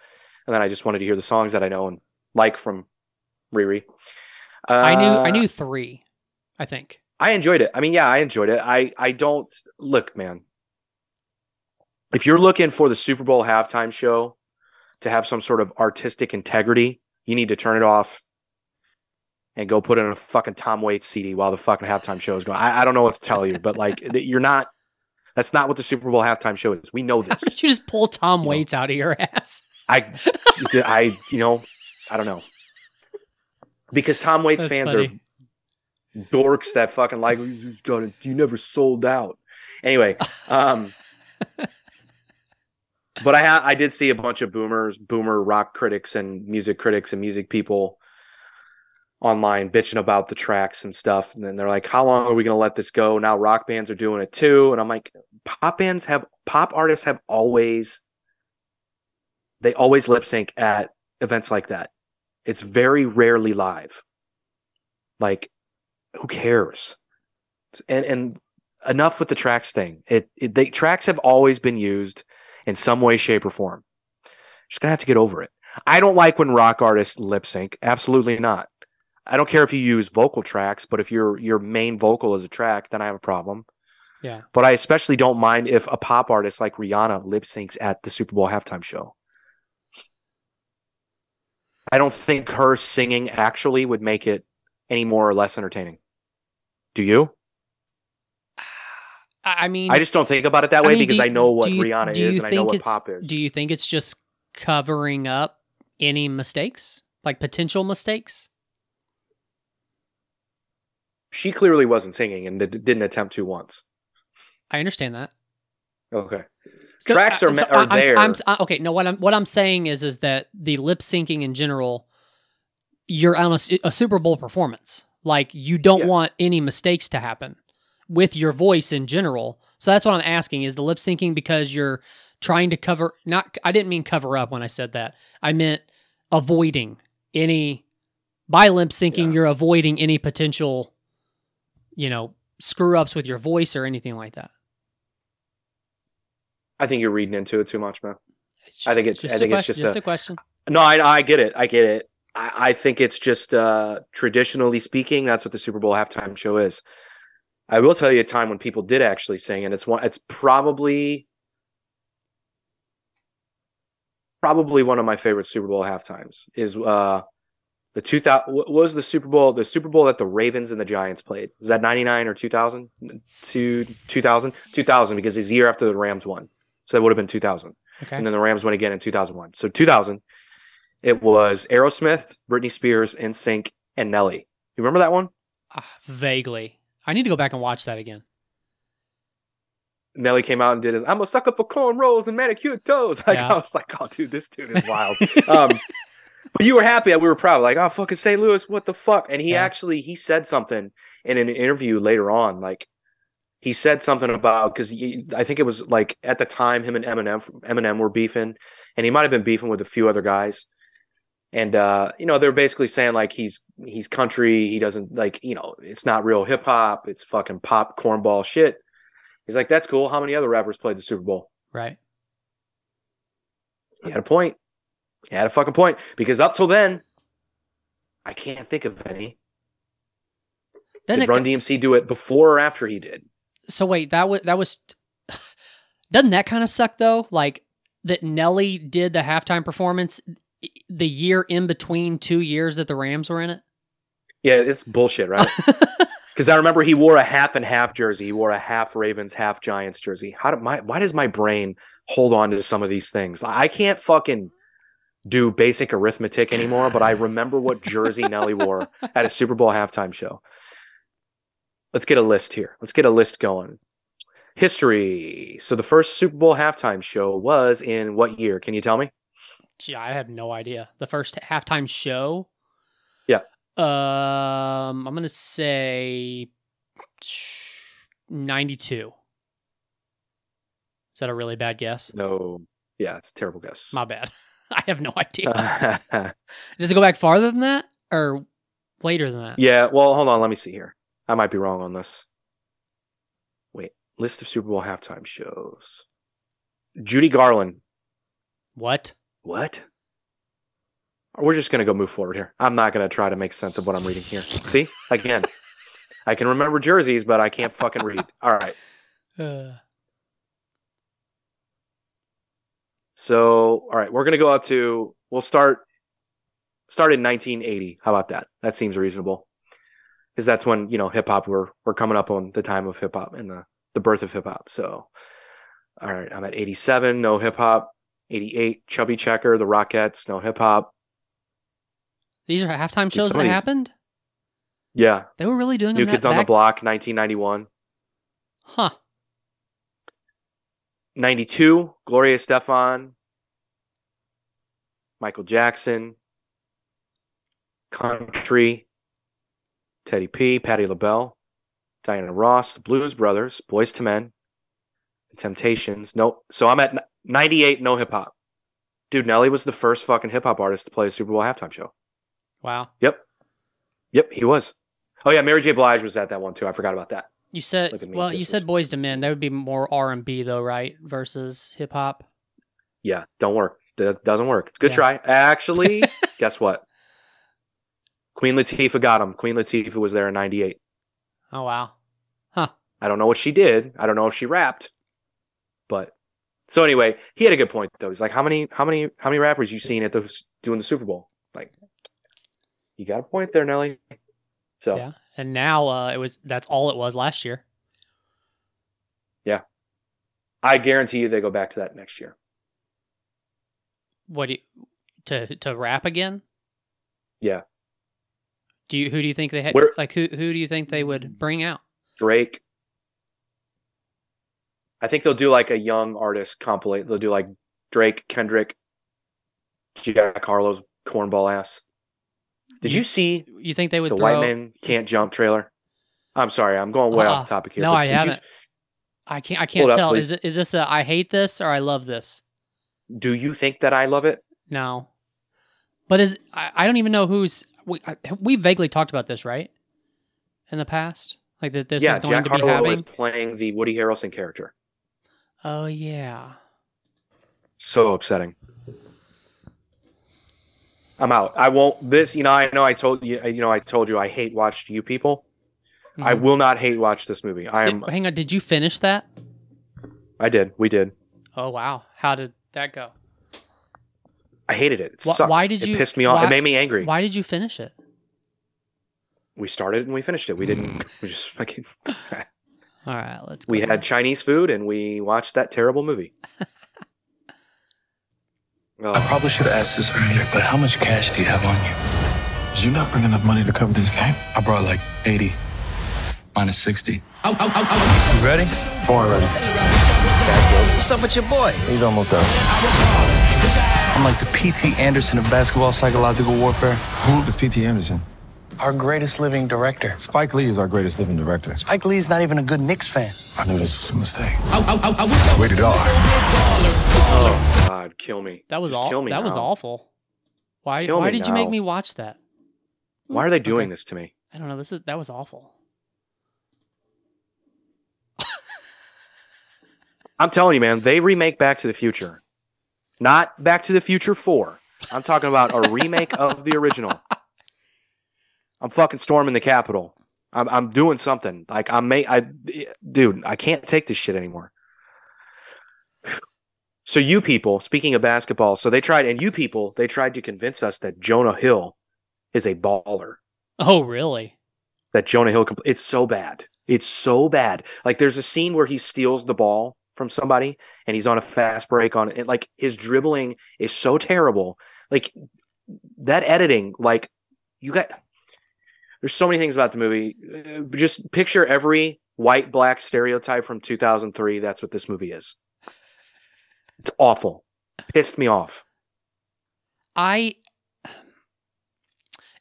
And then I just wanted to hear the songs that I know and like from Riri. Uh, I knew I knew three, I think. I enjoyed it. I mean, yeah, I enjoyed it. I I don't look, man. If you're looking for the Super Bowl halftime show to have some sort of artistic integrity, you need to turn it off and go put in a fucking Tom Waits CD while the fucking halftime show is going. I, I don't know what to tell you, but like you're not. That's not what the Super Bowl halftime show is. We know How this. did you just pull Tom You know. Waits out of your ass? I, I, you know, I don't know. Because Tom Waits That's fans funny. are dorks that fucking like you never sold out. Anyway, um, but I ha- I did see a bunch of boomers, boomer rock critics and music critics and music people online bitching about the tracks and stuff. And then they're like, "How long are we gonna let this go?" Now rock bands are doing it too, and I'm like, pop bands have pop artists have always they always lip sync at events like that. It's very rarely live. Like, who cares? And and enough with the tracks thing. It, it they tracks have always been used in some way, shape, or form. Just gonna have to get over it. I don't like when rock artists lip sync. Absolutely not. I don't care if you use vocal tracks, but if your your main vocal is a track, then I have a problem. Yeah. But I especially don't mind if a pop artist like Rihanna lip syncs at the Super Bowl halftime show. I don't think her singing actually would make it any more or less entertaining. Do you? I I mean, I just don't think about it that I way mean, because do I know what you- Rihanna is and I know what pop is. Do you think it's just covering up any mistakes, like potential mistakes? she clearly wasn't singing and did- didn't attempt to once. I understand that. Okay. So, Tracks uh, are, so are I'm- there. I'm, I'm, okay, no. What I'm what I'm saying is is that the lip syncing in general, you're on a Super Bowl performance. Like you don't Yeah. want any mistakes to happen with your voice in general. So that's what I'm asking: is the lip syncing because you're trying to cover? Not, I didn't mean cover up when I said that. I meant avoiding any by lip syncing. Yeah. You're avoiding any potential, you know, screw ups with your voice or anything like that. I think you're reading into it too much, man. It's I think it's- just I think a it's question, just a- a question. No, I, I get it. I get it. I, I think it's just uh, traditionally speaking, that's what the Super Bowl halftime show is. I will tell you a time when people did actually sing, and it's one. It's probably probably one of my favorite Super Bowl halftimes. Is uh, the two thousand what was the Super Bowl? The Super Bowl that the Ravens and the Giants played. Was that ninety nine or 2000? Two 2000? 2000 because it's the year after the Rams won. So that would have been two thousand Okay. and then the Rams won again in 2001. So 2000, it was Aerosmith, Britney Spears, NSYNC, and Nelly. You remember that one? Ah, vaguely. I need to go back and watch that again. Nelly came out and did his "I'm a sucker for cornrows and manicured toes." Like Yeah. I was like, "Oh, dude, this dude is wild." um, But you were happy that we were proud. Like, oh fuck, fucking St. Louis, what the fuck? And he Yeah. actually he said something in an interview later on. Like he said something about because I think it was like at the time him and Eminem Eminem were beefing, and he might have been beefing with a few other guys. And uh, you know, they're basically saying like he's he's country, he doesn't like, you know, it's not real hip hop, it's fucking pop cornball shit. He's like, that's cool. How many other rappers played the Super Bowl? Right. He had a point. He had a fucking point. Because up till then, I can't think of any. Then Did Run DMC do it before or after he did? so wait, that was that was. Doesn't that kind of suck though? Like that Nelly did the halftime performance the year in between two years that the Rams were in it. Yeah, it's bullshit, right? Because I remember he wore a half and half jersey. He wore a half Ravens, half Giants jersey. How do my why does my brain hold on to some of these things? I can't fucking do basic arithmetic anymore, but I remember what jersey Nelly wore at a Super Bowl halftime show. Let's get a list here. Let's get a list going. History. So the first Super Bowl halftime show was in what year? Can you tell me? Gee, I have no idea. The first halftime show. Yeah. Um, I'm gonna say ninety-two. Is that a really bad guess? No. Yeah, it's a terrible guess. My bad. I have no idea. Does it go back farther than that or later than that? Yeah, well, hold on. Let me see here. I might be wrong on this. Wait, list of Super Bowl halftime shows. Judy Garland. What? What? We're just going to go move forward here. I'm not going to try to make sense of what I'm reading here. See? Again, I can remember jerseys, but I can't fucking read. All right. Uh, So, all right, we're going to go out to, we'll start, start in 1980. How about that? That seems reasonable. Because that's when, you know, hip hop, we're, we're coming up on the time of hip hop and the, the birth of hip hop. So, all right, I'm at 87, no hip hop. 88, Chubby Checker, the Rockettes, no hip hop. these are halftime shows that happened. Yeah, They were really doing New Kids on the Block, 1991. Huh? 92, Gloria Estefan, Michael Jackson, Country, Teddy P, Patti LaBelle, Diana Ross, the Blues Brothers, Boyz II Men, The Temptations. No, so I'm at 98, no hip hop. Dude, Nelly was the first fucking hip hop artist to play a Super Bowl halftime show. Wow. Yep. Yep, he was. Oh yeah, Mary J. Blige was at that one too. I forgot about that. You said Look at me, well, you said Boyz II Men. That would be more R and B though, right? Versus hip hop. Yeah, don't work. That doesn't work. Good Yeah. try. Actually, guess what? Queen Latifah got him. Queen Latifah was there in 98. Oh wow. Huh. I don't know what she did. I don't know if she rapped. But so anyway, he had a good point though. He's like, how many, how many, how many rappers you seen at the doing the Super Bowl? Like, you got a point there, Nelly. So Yeah. And now uh, it was that's all it was last year. Yeah, I guarantee you they go back to that next year. What do you, to to rap again? Yeah. Do you who do you think they had Where- like who who do you think they would bring out? Drake. I think they'll do like a young artist compilate. They'll do like Drake, Kendrick, Jack Harlow's cornball ass. Did you see You think they would the throw? White Man Can't Jump trailer? I'm sorry, I'm going way Uh-uh. off ah, topic here. No, I haven't. I can't I can't Hold tell. Is it is this a I hate this or I love this? do you think that I love it? No. But is I, I don't even know who's we I, we vaguely talked about this right in the past like that this yeah, is going Jack to be Harlow having. is playing the Woody Harrelson character. Oh yeah. So upsetting. I'm out. I won't. This, you know, I know I told you, you know, I told you I hate watched you people. I Mhm. will not hate watch this movie. I am. Did- hang on, did you finish that? I did. We did. Oh wow, how did that go? I hated it. It Why- sucked. why did It you- pissed me off. why- it made me angry. Why did you finish it? We started and we finished it. We didn't. We just fucking. All right, let's. Go We there. had Chinese food and we watched that terrible movie. I Oh, probably should have asked this earlier, but how much cash do you have on you? Did you not bring enough money to cover this game? I brought like 80 minus 60. You ready? Born ready. What's up with your boy? He's almost done. I'm like the P.T. Anderson of basketball psychological warfare. Who is P.T. Anderson? Our greatest living director. Spike Lee is our greatest living director. Spike Lee's not even a good Knicks fan. I knew this was a mistake. Rated R. Oh God, kill me. That was Just all. Kill me That was awful. Why? Kill why me did you make me watch that? Why are they doing Okay. this to me? I don't know. This is that was awful. I'm telling you, man, they remake Back to the Future. Not Back to the Future 4. I'm talking about a remake of the original. I'm fucking storming the Capitol. I'm, I'm doing something. Like I'm ma- I dude, I can't take this shit anymore. So you people, speaking of basketball, so they tried and you people, they tried to convince us that Jonah Hill is a baller. Oh, really? that Jonah Hill. Compl- it's so bad. It's so bad. Like there's a scene where he steals the ball from somebody and he's on a fast break on it. Like his dribbling is so terrible. Like that editing. Like you got. There's so many things about the movie. Uh, Just picture every white black stereotype from 2003. That's what this movie is. It's awful. Pissed me off. I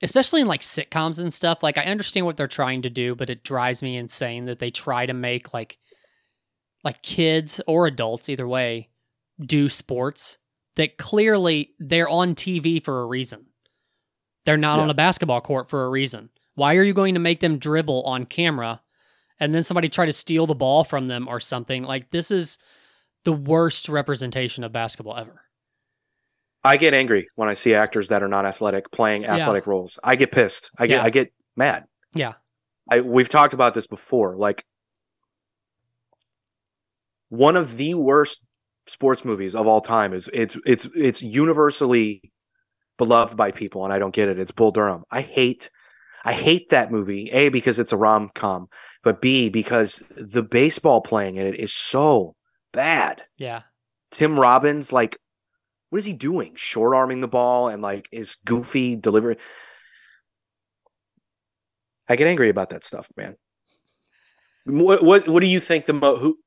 especially in like sitcoms and stuff, like I understand what they're trying to do, but it drives me insane that they try to make like like kids or adults either way do sports that clearly they're on TV for a reason. They're not on a basketball court for a reason. Why are you going to make them dribble on camera and then somebody try to steal the ball from them or something? Like this is the worst representation of basketball ever. I get angry when I see actors that are not athletic playing athletic roles. I get pissed. I get Yeah. I get mad. Yeah. I we've talked about this before. Like one of the worst sports movies of all time is it's it's it's universally beloved by people and I don't get it. It's Bull Durham. I hate I hate that movie. A because it's a rom-com, but B because the baseball playing in it is so bad. Yeah. Tim Robbins, like, what is he doing? Short arming the ball and like is goofy delivery. I get angry about that stuff, man. What what what do you think the mo who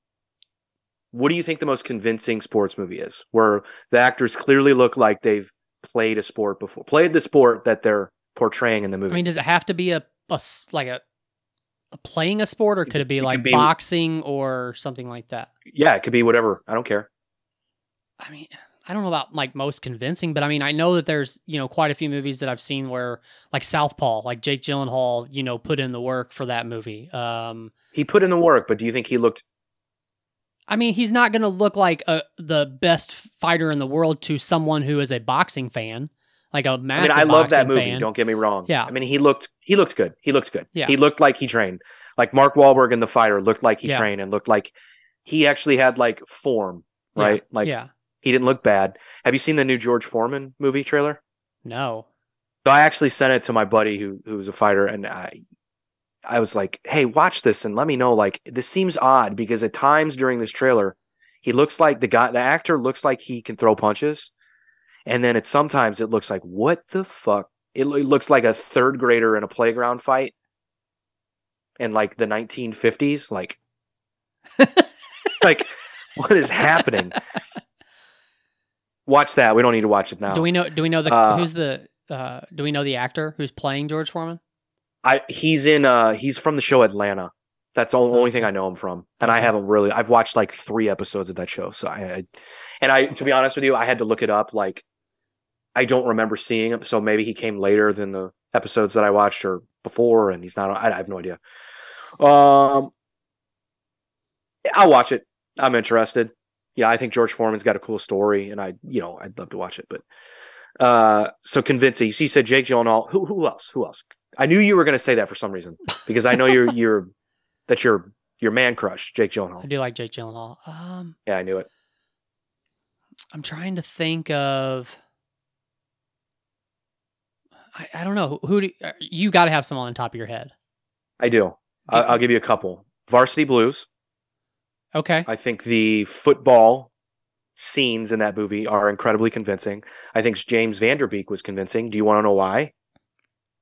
what do you think the most convincing sports movie is? Where the actors clearly look like they've played a sport before, played the sport that they're portraying in the movie. I mean, does it have to be a, a like a, a playing a sport, or could it be It like be- boxing or something like that? yeah, it could be whatever. I don't care. I mean, I don't know about like most convincing, but I mean, I know that there's you know quite a few movies that I've seen where like Southpaw, like Jake Gyllenhaal, you know, put in the work for that movie. Um, He put in the work, but do you think he looked I mean, he's not going to look like a, the best fighter in the world to someone who is a boxing fan, like a I massive. mean, I love that movie. fan. Don't get me wrong. Yeah. I mean, he looked he looked good. He looked good. Yeah. He looked like he trained. Like Mark Wahlberg in The Fighter looked like he Yeah. trained and looked like he actually had like form, Yeah. right? Like yeah, he didn't look bad. Have you seen the new George Foreman movie trailer? no, So I actually sent it to my buddy who who was a fighter, and I I was like, "Hey, watch this and let me know." Like, this seems odd because at times during this trailer, he looks like the guy, the actor looks like he can throw punches, and then it sometimes it looks like what the fuck. It, it looks like a third grader in a playground fight in like the 1950s. Like, like what is happening? Watch that. We don't need to watch it now. Do we know? Do we know the Uh, who's the? Uh, do we know the actor who's playing George Foreman? I he's in uh he's from the show Atlanta. That's the only thing I know him from, and I haven't really. I've watched like three episodes of that show, so I, I and I to be honest with you, I had to look it up. Like, I don't remember seeing him, so maybe he came later than the episodes that I watched or before, and he's not. I, I have no idea. Um, I'll watch it. I'm interested. Yeah, I think George Foreman's got a cool story, and I, you know, I'd love to watch it. But uh, so convincing. So you said Jake Gyllenhaal. Who who else? Who else? I knew you were going to say that for some reason because I know you're you're that's your your man crush, Jake Gyllenhaal. I do like Jake Gyllenhaal. Um, Yeah, I knew it. I'm trying to think of. I, I don't know who do uh, you got to have some on the top of your head. I do. I, I'll give you a couple. Varsity Blues. Okay, I think the football scenes in that movie are incredibly convincing. I think James Van Der Beek was convincing. Do you want to know why?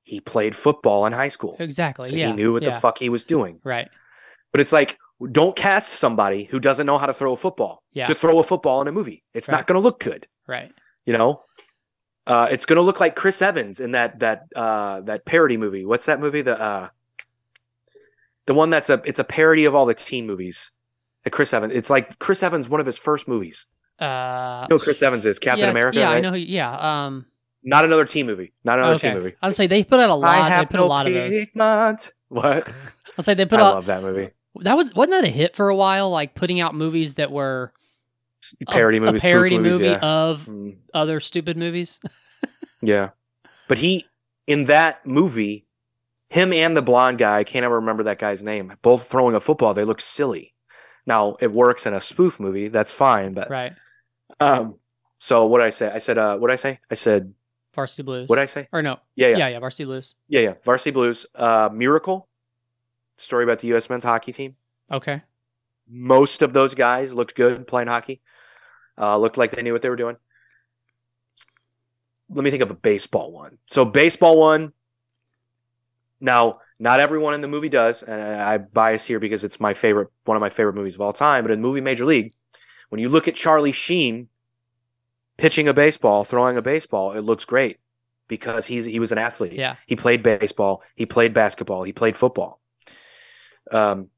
He played football in high school. exactly. So yeah, he knew what yeah, the fuck he was doing. Right. But it's like, don't cast somebody who doesn't know how to throw a football Yeah. to throw a football in a movie. It's Right. not going to look good. Right. You know, uh, it's gonna look like Chris Evans in that that uh, that parody movie. What's that movie? The uh, the one that's a it's a parody of all the teen movies. That Chris Evans. It's like Chris Evans, one of his first movies. Uh, who Chris Evans is Captain yes, America. Yeah, I know. Who, yeah. Um. Not another teen movie. Not another okay. teen movie. I'd say they put out a lot. They put a lot of those. What? I'd say they put I out. love that movie. That was wasn't that a hit for a while? Like putting out movies that were Parody a, movies. spoof parody movies, movie yeah. of Mm, other stupid movies. yeah. But he in that movie, him and the blonde guy, I can't ever remember that guy's name. Both throwing a football, they look silly. Now it works in a spoof movie, that's fine. But right. um, so what did I say? I said, uh, what did I say? I said, Varsity Blues. what did I say? Or no. Yeah, yeah, Yeah, yeah. Varsity Blues. yeah, yeah. Varsity Blues, uh, Miracle, story about the U.S. men's hockey team. Okay. Most of those guys looked good playing hockey. Uh, looked like they knew what they were doing. Let me think of a baseball one. So baseball one. Now, not everyone in the movie does, and I I bias here because it's my favorite, one of my favorite movies of all time. But in the movie Major League, when you look at Charlie Sheen pitching a baseball, throwing a baseball, it looks great because he's he was an athlete. Yeah. He played baseball, he played basketball, he played football. Um,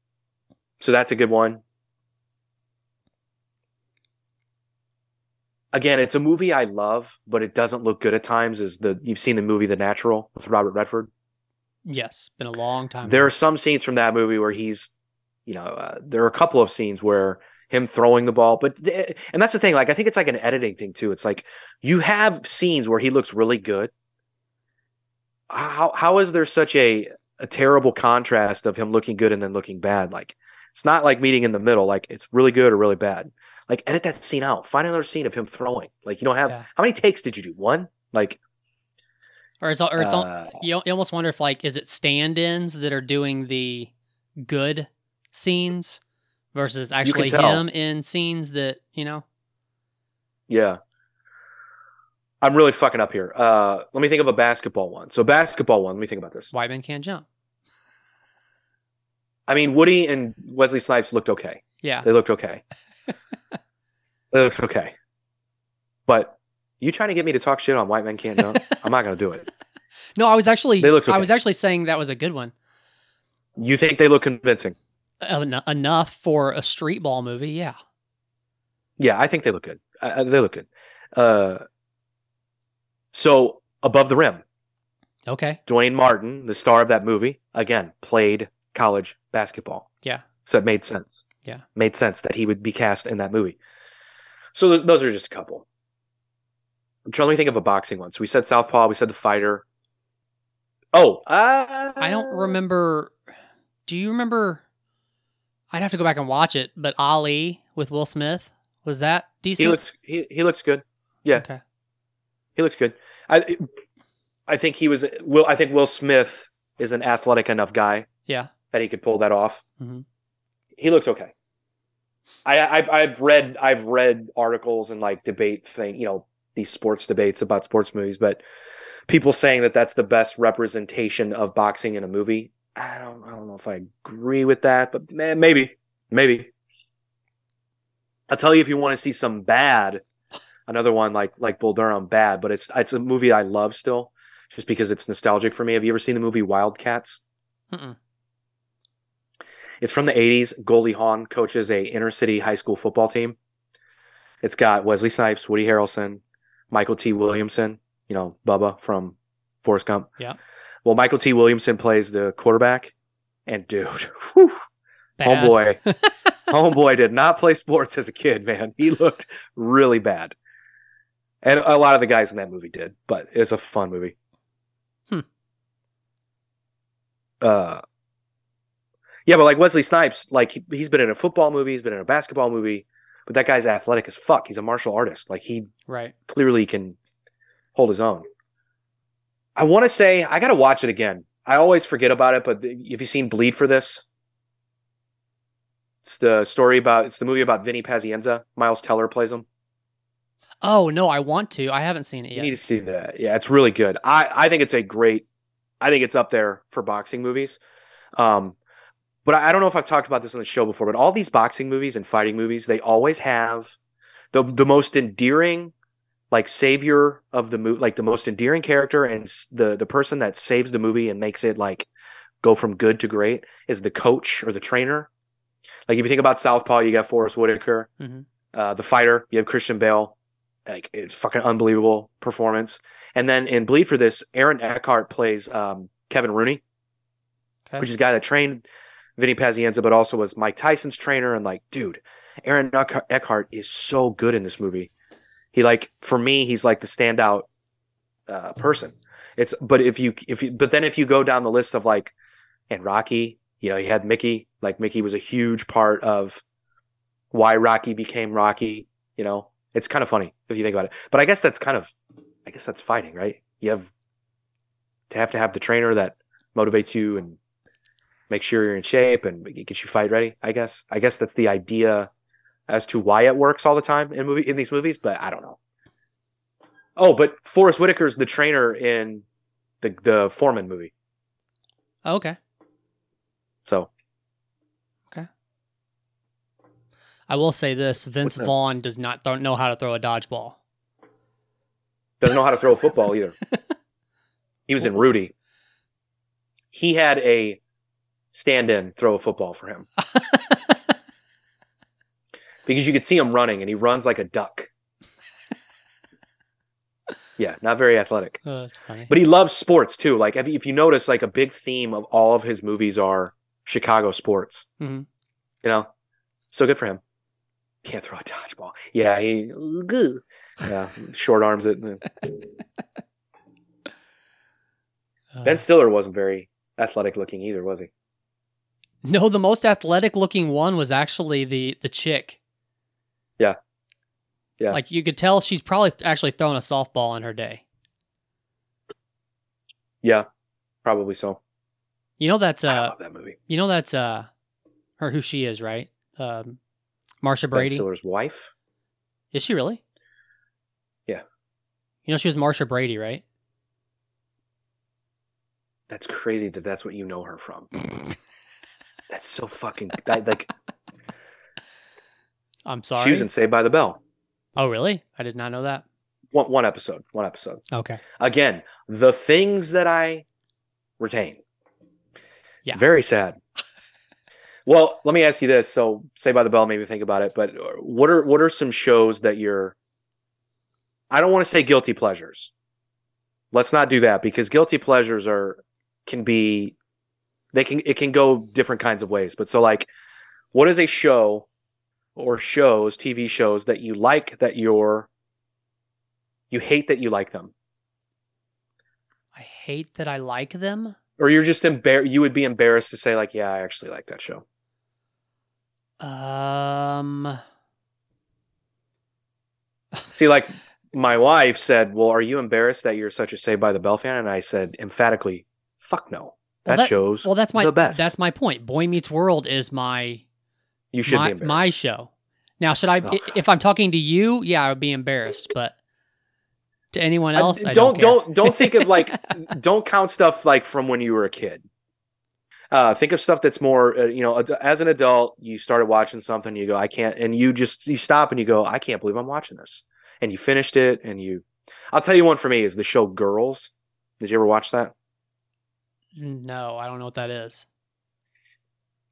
so that's a good one. Again, it's a movie I love, but it doesn't look good at times. Is the you've seen the movie The Natural with Robert Redford? Yes. Been a long time. There are some scenes from that movie where he's, you know, uh, there are a couple of scenes where him throwing the ball, but th- and that's the thing. Like I think it's like an editing thing too. It's like you have scenes where he looks really good. How how is there such a a terrible contrast of him looking good and then looking bad? Like it's not like meeting in the middle. Like it's really good or really bad. Like edit that scene out. Find another scene of him throwing. Like you don't have Yeah. how many takes did you do? One. Like or it's, or it's uh, you, you almost wonder if like is it stand-ins that are doing the good scenes versus actually him in scenes that you know Yeah. I'm really fucking up here. Uh, let me think of a basketball one. So basketball one. Let me think about this. white men can't jump I mean, Woody and Wesley Snipes looked okay. yeah They looked okay. they looked okay. But you trying to get me to talk shit on white men can't jump? I'm not gonna do it. no i was actually They looked i was actually saying that was a good one You think they look convincing? En- enough for a street ball movie yeah Yeah, I think they look good. Uh, they look good. Uh, so above the rim, okay Duane Martin, the star of that movie, again played college basketball. yeah So it made sense. Yeah. Made sense that he would be cast in that movie. So th- those are just a couple. I'm trying to think of a boxing one. So we said Southpaw, we said the fighter. Oh, uh, i don't remember do you remember i'd have to go back and watch it but ali with will smith was that decent He looks he, he looks good. Yeah, okay he looks good. I I think he was Will I think Will Smith is an athletic enough guy yeah that he could pull that off. Mhm. He looks okay. I, I've I've read I've read articles and like debate thing, you know, these sports debates about sports movies, but people saying that that's the best representation of boxing in a movie. I don't I don't know if I agree with that, but eh, maybe maybe. I'll tell you if you want to see some bad, another one like like Bull Durham, bad, but it's it's a movie I love still, just because it's nostalgic for me. Have you ever seen the movie Wildcats? Mm-mm. It's from the 80s. Goldie Hawn coaches a inner city high school football team. It's got Wesley Snipes, Woody Harrelson, Mykelti Williamson, you know, Bubba from Forrest Gump. Yeah. Well, Mykelti Williamson plays the quarterback. And dude, whew, homeboy, homeboy did not play sports as a kid, man. He looked really bad. And a lot of the guys in that movie did, but it's a fun movie. Hmm. Uh, yeah, but like Wesley Snipes, like he, he's been in a football movie, he's been in a basketball movie, but that guy's athletic as fuck. He's a martial artist. Like he right clearly can hold his own. I want to say I got to watch it again. I always forget about it, but have you seen Bleed for this? It's the story about it's the movie about Vinny Pazienza. Miles Teller plays him. oh no i want to i haven't seen it You yet need to see that. Yeah, it's really good. I I think it's a great. I think it's up there for boxing movies. Um, but I don't know if I've talked about this on the show before. But all these boxing movies and fighting movies, they always have the the most endearing like savior of the movie, like the most endearing character, and the the person that saves the movie and makes it like go from good to great is the coach or the trainer. Like if you think about Southpaw, you got Forest Whitaker, Mhm. uh, the fighter, you have Christian Bale, like it's fucking unbelievable performance. And then in Bleed for this, Aaron Eckhart plays um, Kevin Rooney, Okay. which is a guy that trained Vinny Pazienza, but also was Mike Tyson's trainer. And like, dude, Aaron Eckhart is so good in this movie. He like for me, he's like the standout uh, person. It's but if you if you but then if you go down the list of like and Rocky, you know, he had Mickey. Like Mickey was a huge part of why Rocky became Rocky. You know, it's kind of funny if you think about it. But I guess that's kind of, I guess that's fighting, right? You have to have to have the trainer that motivates you and make sure you're in shape and get you fight ready. I guess. I guess that's the idea as to why it works all the time in movie in these movies. But I don't know. Oh, but Forest Whitaker's the trainer in the the Foreman movie. Oh, okay. So Okay. I will say this: Vince Vaughn does not th- know how to throw a dodgeball. doesn't know how to throw a football either. He was in Rudy. He had a stand-in throw a football for him because you could see him running, and he runs like a duck. Yeah, not very athletic, Oh, that's funny. but he loves sports too. Like if you, if you notice, like a big theme of all of his movies are Chicago sports. Mhm. You know, so good for him. Can't throw a dodgeball. Yeah, he. Yeah, short arms it. Uh, Ben Stiller wasn't very athletic looking either, was he? no, the most athletic looking one was actually the the chick. Yeah. Yeah. Like you could tell she's probably actually thrown a softball in her day. Yeah, probably so. You know that's uh that movie. you know that's uh her who she is, right? Um Marcia Ben Brady. Stiller's wife. Is she really? Yeah. You know she was Marcia Brady, right? That's crazy that that's what you know her from. that's so fucking that, like I'm sorry. she was in Saved by the Bell. oh, really? I did not know that. One one episode. One episode. Okay. Again, the things that I retain. Yeah. It's very sad. well, let me ask you this. So, Saved by the Bell made me think about it. But uh, what are what are some shows that you're? I don't want to say guilty pleasures. Let's not do that because guilty pleasures are can be they can it can go different kinds of ways. But so like, what is a show or shows, TV shows that you like that you're you hate that you like them? I hate that I like them. or you're just embar- you would be embarrassed to say like yeah i actually like that show Um see like my wife said well are you embarrassed that you're such a saved by the bell fan and i said emphatically fuck no Well, that- shows well that's my the best. that's my point. Boy Meets World is my you should my, be my show. Now, should I i- if I'm talking to you, yeah, I would be embarrassed, but to anyone else, I, don't don't don't don't think of like don't count stuff like from when you were a kid. Uh think of stuff that's more uh, you know as an adult you started watching something you go i can't and you just you stop and you go i can't believe i'm watching this. And you finished it and you i'll tell you one for me is the show girls. Did you ever watch that No, I don't know what that is.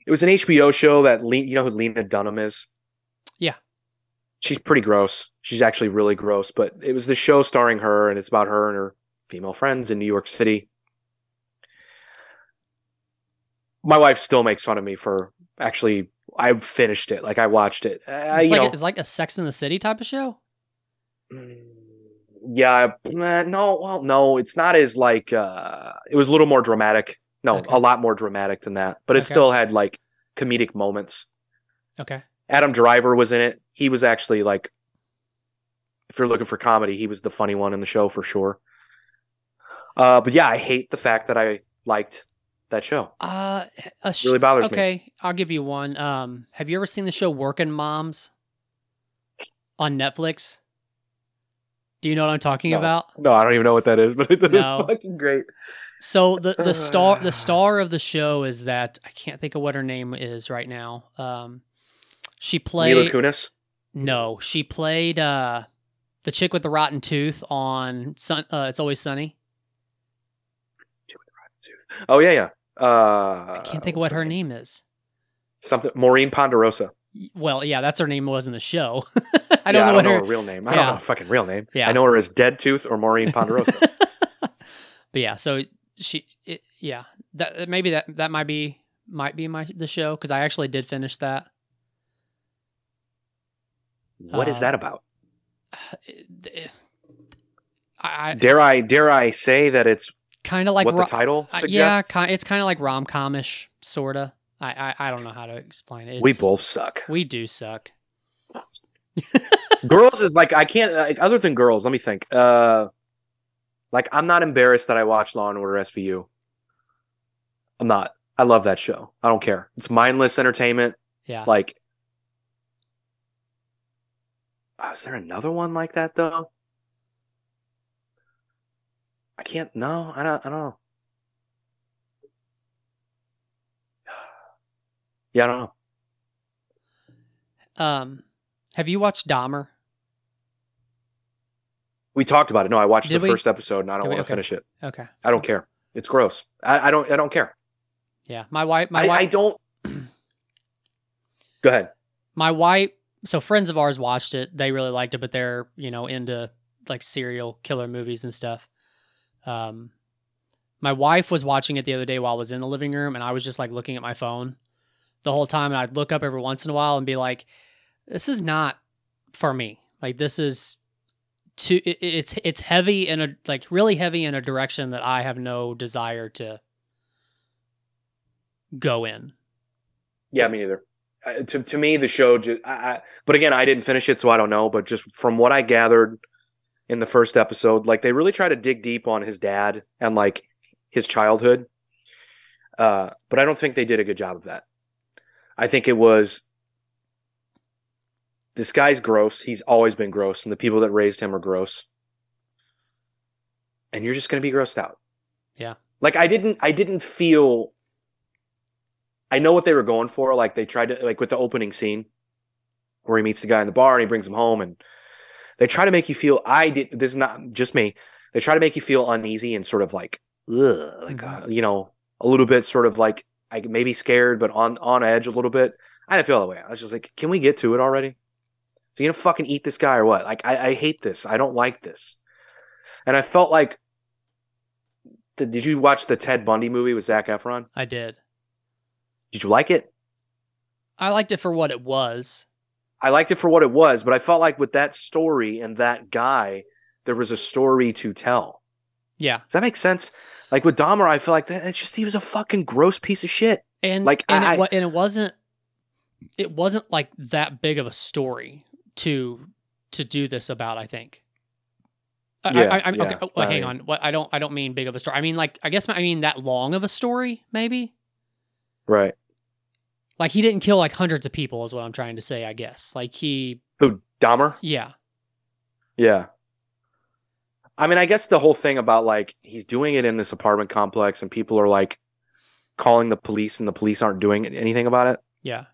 It was an HBO show that Le- you know who Lena Dunham is. Yeah. she's pretty gross. She's actually really gross. But it was the show starring her, and it's about her and her female friends in New York City. My wife still makes fun of me for actually. I finished it. Like I watched it. Uh, It's like know, it's like a Sex in the City type of show. Mm, yeah, no, well, no, it's not as like. uh It was a little more dramatic. No, Okay. a lot more dramatic than that. But it Okay. still had like comedic moments. Okay. Adam Driver was in it. He was actually like, if you're looking for comedy, he was the funny one in the show for sure. Uh, but yeah, I hate the fact that I liked that show. Uh, sh- Really bothers me. okay, I'll give you one. Um, have you ever seen the show Working Moms on Netflix? Do you know what I'm talking No. about? No, I don't even know what that is, but it No. was fucking great. So the the star the star of the show is that I can't think of what her name is right now. Um, she Mila played Kunis. no, she played uh the chick with the rotten tooth on Sun. Uh, it's always sunny. Oh yeah, yeah. Uh, I can't think of what her name is. Something Maureen Ponderosa. Well, yeah, that's her name was in the show. I don't Yeah, know I don't know her. her real name. I yeah. don't know her fucking real name. Yeah. I know her as Dead Tooth or Maureen Ponderosa. But yeah, so she, it, yeah, that maybe that that might be might be my the show because I actually did finish that. what is Uh, that about? I, I Dare I dare I say that it's kind of like what ro- the title uh, suggests? yeah, it's kind of like rom comish sorta. I, I I don't know how to explain it. we both suck. we do suck. girls is like I can't like other than girls. Let me think. Uh, like I'm not embarrassed that I watched Law and Order SVU. I'm not. I love that show. I don't care. It's mindless entertainment. Yeah, Like, oh, is there another one like that though? I can't. No, I don't. I don't know. Yeah, I don't know. um, have you watched Dahmer? We talked about it. No, I watched Did the we? first episode and I don't Did we? want to Okay. finish it. Okay, I don't care. It's gross. I, I don't. I don't care. yeah, my wife, my I, wife, I don't. Go ahead. my wife so friends of ours watched it they really liked it but they're you know into like serial killer movies and stuff um my wife was watching it the other day while i was in the living room and i was just like looking at my phone the whole time and i'd look up every once in a while and be like this is not for me like this is too it, it's it's heavy in a like really heavy in a direction that i have no desire to go in Yeah, me neither. Uh, to to me, the show. Just, I, I, but again, I didn't finish it, so I don't know. But just from what I gathered in the first episode, like they really try to dig deep on his dad and like his childhood. Uh, but I don't think they did a good job of that. I think it was this guy's gross. He's always been gross, and the people that raised him are gross. And you're just going to be grossed out. Yeah. Like I didn't. I didn't feel I know what they were going for. Like they tried to like with the opening scene where he meets the guy in the bar and he brings him home and they try to make you feel I did this is not just me. They try to make you feel uneasy and sort of like ugh, like Mhm. uh, you know, a little bit sort of like I maybe scared but on on edge a little bit. I didn't feel that way. I was just like, can we get to it already? So you gonna fucking eat this guy or what? Like I, I hate this. I don't like this. And I felt like did, did you watch the Ted Bundy movie with Zac Efron? i did Did you like it? I liked it for what it was. I liked it for what it was, but I felt like with that story and that guy, there was a story to tell. Yeah. Does that make sense? Like with Dahmer, I feel like that it's just he was a fucking gross piece of shit. And Like, and, I- it, and it wasn't it wasn't like that big of a story to to do this about, I think. I- Yeah, I, I, yeah. okay, oh, hang on. What I don't I don't mean big of a story. I mean like I guess I mean that long of a story, maybe? Right. Like he didn't kill like hundreds of people is what I'm trying to say, I guess. Like he Who Dahmer? yeah. Yeah. I mean, I guess the whole thing about like he's doing it in this apartment complex and people are like calling the police and the police aren't doing anything about it. Yeah.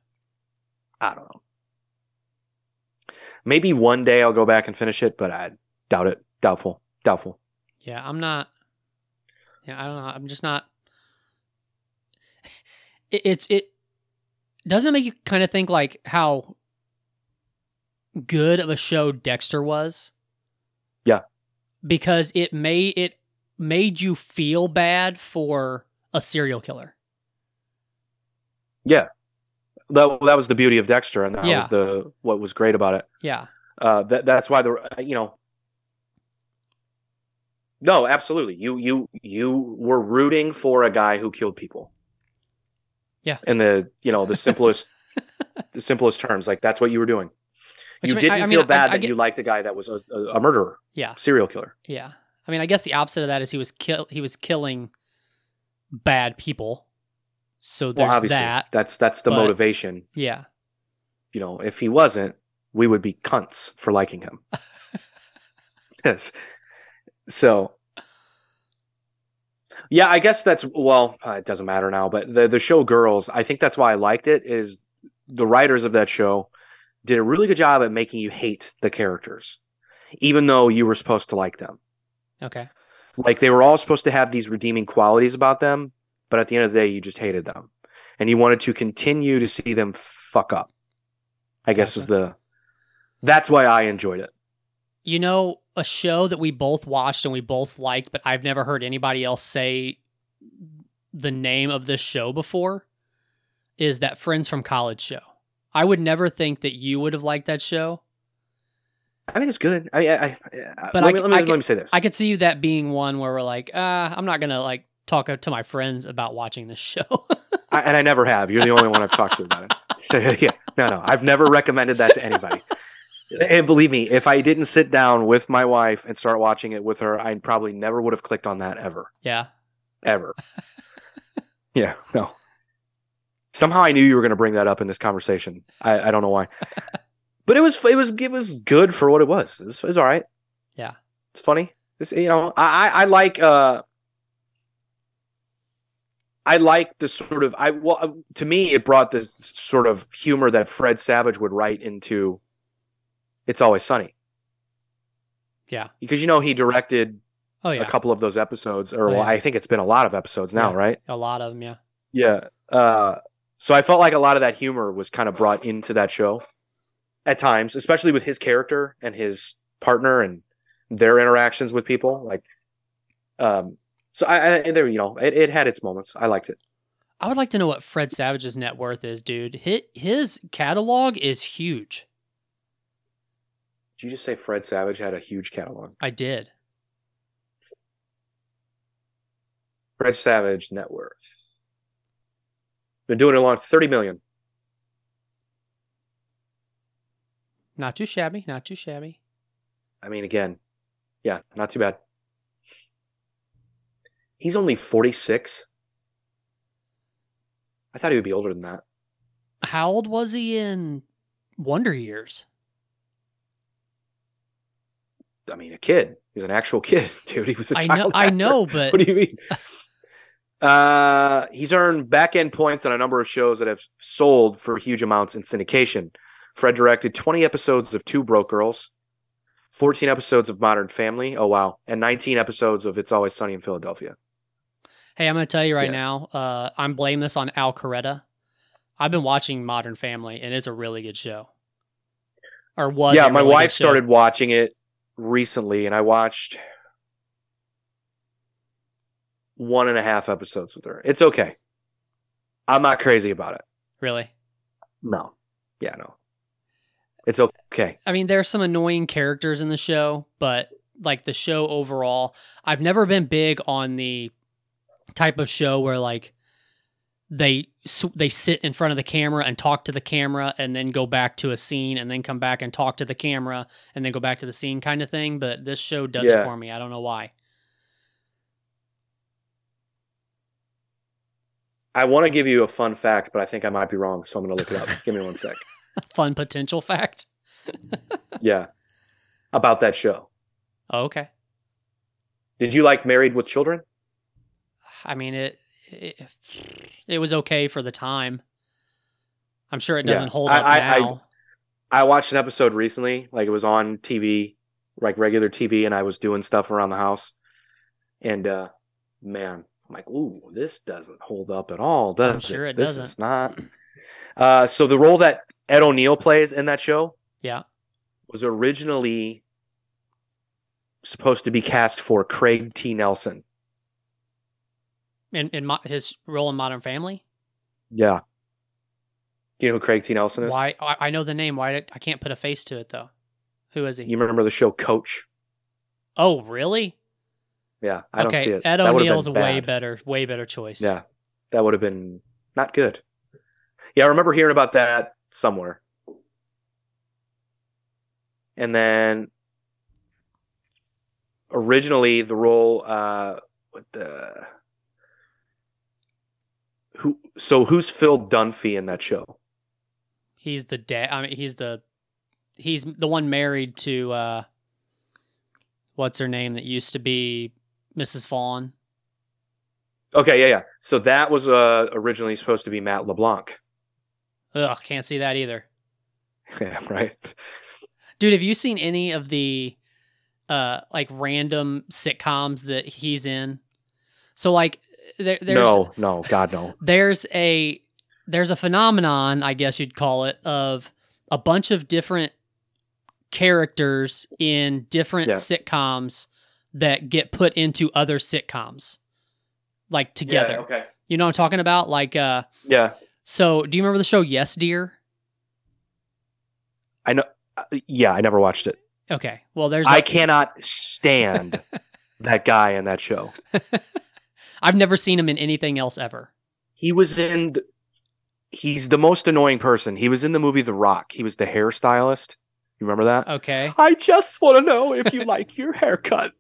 I don't know. Maybe one day I'll go back and finish it, but I doubt it. Doubtful. Doubtful. Yeah, I'm not. Yeah, I don't know. I'm just not. It, it's it doesn't it make you kind of think like how good of a show Dexter was. Yeah. Because it made it made you feel bad for a serial killer. Yeah. That that was the beauty of Dexter, and that Yeah. was the what was great about it. Yeah, Uh, that that's why the uh, you know. No, absolutely. You you you were rooting for a guy who killed people. Yeah. In the you know the simplest the simplest terms, like that's what you were doing. Which you mean- didn't I- I feel mean, I- bad I that get- you liked a guy that was a, a, a murderer, yeah, serial killer. yeah. I mean, I guess the opposite of that is he was kill he was killing bad people. So there's well, obviously, that. that's that's the but- motivation. Yeah, You know, if he wasn't, we would be cunts for liking him. yes. So, yeah, I guess that's well. Uh, it doesn't matter now, but the the show Girls, I think that's why I liked it. Is the writers of that show did a really good job at making you hate the characters, even though you were supposed to like them. Okay. Like they were all supposed to have these redeeming qualities about them, but at the end of the day, you just hated them, and you wanted to continue to see them fuck up. I guess is the. That's why I enjoyed it. You know, a show that we both watched and we both liked, but I've never heard anybody else say the name of this show before is that Friends from College show. I would never think that you would have liked that show. I mean, it's good. I, I, I But let, I me, let, me, I let me say this. I could see that being one where we're like, uh, I'm not gonna like talk to my friends about watching this show. I, and I never have. You're the only one I've talked to about it. So yeah, no, no, I've never recommended that to anybody. And believe me, if I didn't sit down with my wife and start watching it with her, I probably never would have clicked on that ever, yeah. ever. yeah, no. Somehow I knew you were going to bring that up in this conversation. I, I don't know why, but it was it was it was good for what it was. It was, it was all right. Yeah. it's funny. This you know I I, like uh I like the sort of I well uh, to me it brought this sort of humor that Fred Savage would write into It's Always Sunny Yeah. because you know he directed Oh yeah. a couple of those episodes or Oh, well yeah. I think it's been a lot of episodes now, Yeah. right? A lot of them, yeah. Yeah. Uh so I felt like a lot of that humor was kind of brought into that show at times, especially with his character and his partner and their interactions with people like um so I, I there you know it, it had its moments. I liked it. I would like to know what Fred Savage's net worth is, dude. His, his catalog is huge. Did you just say Fred Savage had a huge catalog? I did. Fred Savage net worth. Been doing it a long 30 million. Not too shabby. Not too shabby. I mean again, yeah, not too bad. He's only 46. I thought he would be older than that. How old was he in Wonder Years? I mean, a kid. He's an actual kid, dude. He was a I know. child. I actor. know, but What do you mean? uh, he's earned back end points on a number of shows that have sold for huge amounts in syndication. Fred directed 20 episodes of Two Broke Girls, 14 episodes of Modern Family. Oh, wow. And 19 episodes of It's Always Sunny in Philadelphia. hey, I'm going to tell you right Yeah. now. Uh, I'm blaming this on Al Coretta. I've been watching Modern Family, and it's a really good show. Or was yeah, my really wife started watching it recently, and I watched one and a half episodes with her. It's okay. I'm not crazy about it. Really? No. Yeah, no. It's okay. I mean, there's some annoying characters in the show, but like the show overall, I've never been big on the type of show where like they they sit in front of the camera and talk to the camera and then go back to a scene and then come back and talk to the camera and then go back to the scene kind of thing. But this show does it for me. I don't know why. I want to give you a fun fact, but I think I might be wrong, so I'm going to look it up. Give me one sec. Fun potential fact. Yeah. About that show. Oh, okay. Did you like Married with Children? I mean it, it. It was okay for the time. I'm sure it doesn't hold I- up I- I- now. I watched an episode recently, like it was on TV, like regular TV, and I was doing stuff around the house. And uh man, I'm like, ooh, this doesn't hold up at all, does sure it this doesn't. is not. Uh so the role that Ed O'Neill plays in that show yeah. was originally supposed to be cast for Craig T. Nelson. in, in mo- his role in Modern Family. Yeah. Do you know who Craig T. Nelson is? Why I, I know the name. Why I can't put a face to it though? Who is he? You remember the show Coach? oh, really? Yeah, I don't see it. Ed O'Neill's a way better, way better choice. Yeah, that would have been not good. Yeah, I remember hearing about that somewhere. And then originally the role uh what the who so who's Phil Dunphy in that show? he's the dad. I mean, he's the he's the one married to uh, what's her name that used to be Mrs. Fawn. Okay, yeah, yeah. So that was uh originally supposed to be Matt LeBlanc. Ugh, can't see that either. yeah, right. Dude, have you seen any of the uh like random sitcoms that he's in. So like there, there's no, no, God, no. there's a there's a phenomenon, I guess you'd call it, of a bunch of different characters in different Yeah. sitcoms that get put into other sitcoms. Like together. okay. You know what I'm talking about? Like uh Yeah, so do you remember the show Yes Dear? I know. uh, Yeah, I never watched it. Okay. Well there's I a- cannot stand that guy in that show. I've never seen him in anything else ever. He was in. th- He's the most annoying person. He was in the movie The Rock. He was the hairstylist. You remember that? Okay. I just want to know if you like your haircut.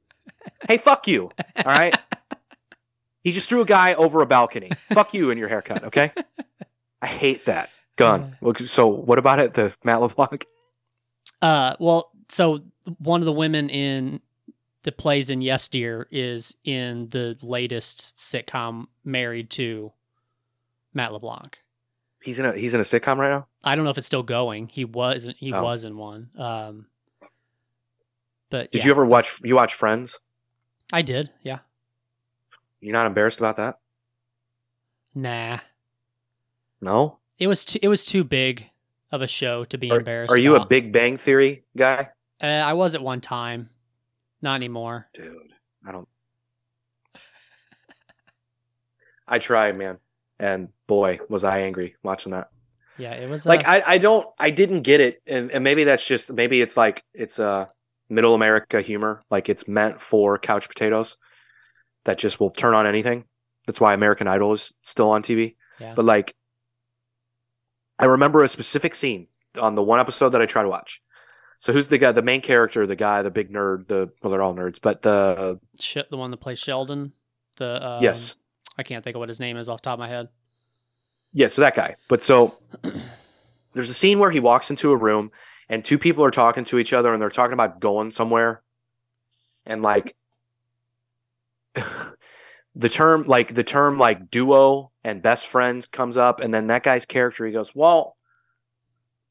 Hey, fuck you. All right. He just threw a guy over a balcony. Fuck you and your haircut. Okay. I hate that. Gun. Well, So what about it? The Matt LeBlanc. Uh, well, so one of the women in that plays in Yes Dear is in the latest sitcom Married to Matt LeBlanc. He's in a he's in a sitcom right now. I don't know if it's still going. He was he Oh. was in one. Um, but Did yeah, you ever watch you watch Friends? I did. Yeah. You're not embarrassed about that? Nah. No. It was too, it was too big of a show to be Are, embarrassed. are you a. Big Bang Theory guy? Uh, I was at one time. Not anymore. Dude, I don't. I tried, man, and boy, was I angry watching that. Yeah, it was Like, uh, I, I don't, I didn't get it, and, and maybe that's just, maybe it's like it's a middle America humor, like it's meant for couch potatoes that just will turn on anything. That's why American Idol is still on TV. yeah. But like, I remember a specific scene on the one episode that I try to watch. So who's the guy, the main character, the guy, the big nerd, the well, they're all nerds, but the the one that plays Sheldon. The um, yes, I can't think of what his name is off the top of my head. yeah, so that guy. But so there's a scene where he walks into a room and two people are talking to each other and they're talking about going somewhere, and like the term, like the term, like duo and best friends comes up, and then that guy's character he goes, "Well,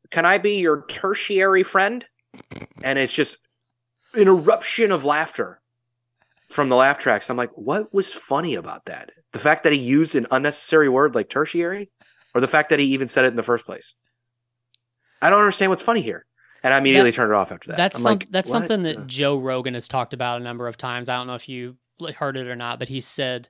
can I be your tertiary friend?" And it's just an eruption of laughter from the laugh tracks. I'm like, what was funny about that? The fact that he used an unnecessary word like tertiary, or the fact that he even said it in the first place? I don't understand what's funny here. And I immediately That- turned it off after that. That's some, like, that's what? something that Joe Rogan has talked about a number of times. I don't know if you heard it or not, but he said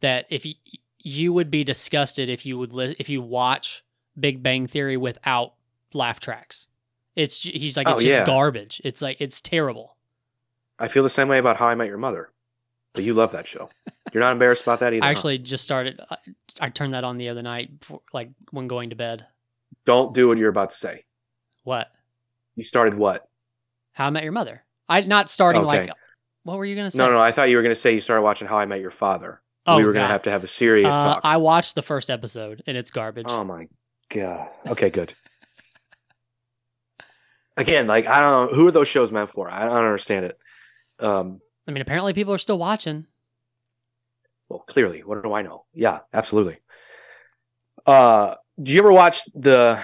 that if you, you would be disgusted if you would li- if you watch Big Bang Theory without laugh tracks. It's he's like Oh, it's just yeah. garbage. It's like it's terrible. I feel the same way about How I Met Your Mother, but you love that show. You're not embarrassed about that either. I huh? actually just started. I, I turned that on the other night, before, like when going to bed. Don't do what you're about to say. What? You started what? How I Met Your Mother. I not starting like. What were you gonna say? No, no, I thought you were going to say you started watching How I Met Your Father. Oh, we were God. to have to have a serious Uh, talk. I watched the first episode and it's garbage. Oh my god. Okay, good. Again, like I don't know who are those shows meant for. I don't understand it. Um, I mean, apparently people are still watching. well, clearly, what do I know? Yeah, absolutely. Uh, do you ever watch the?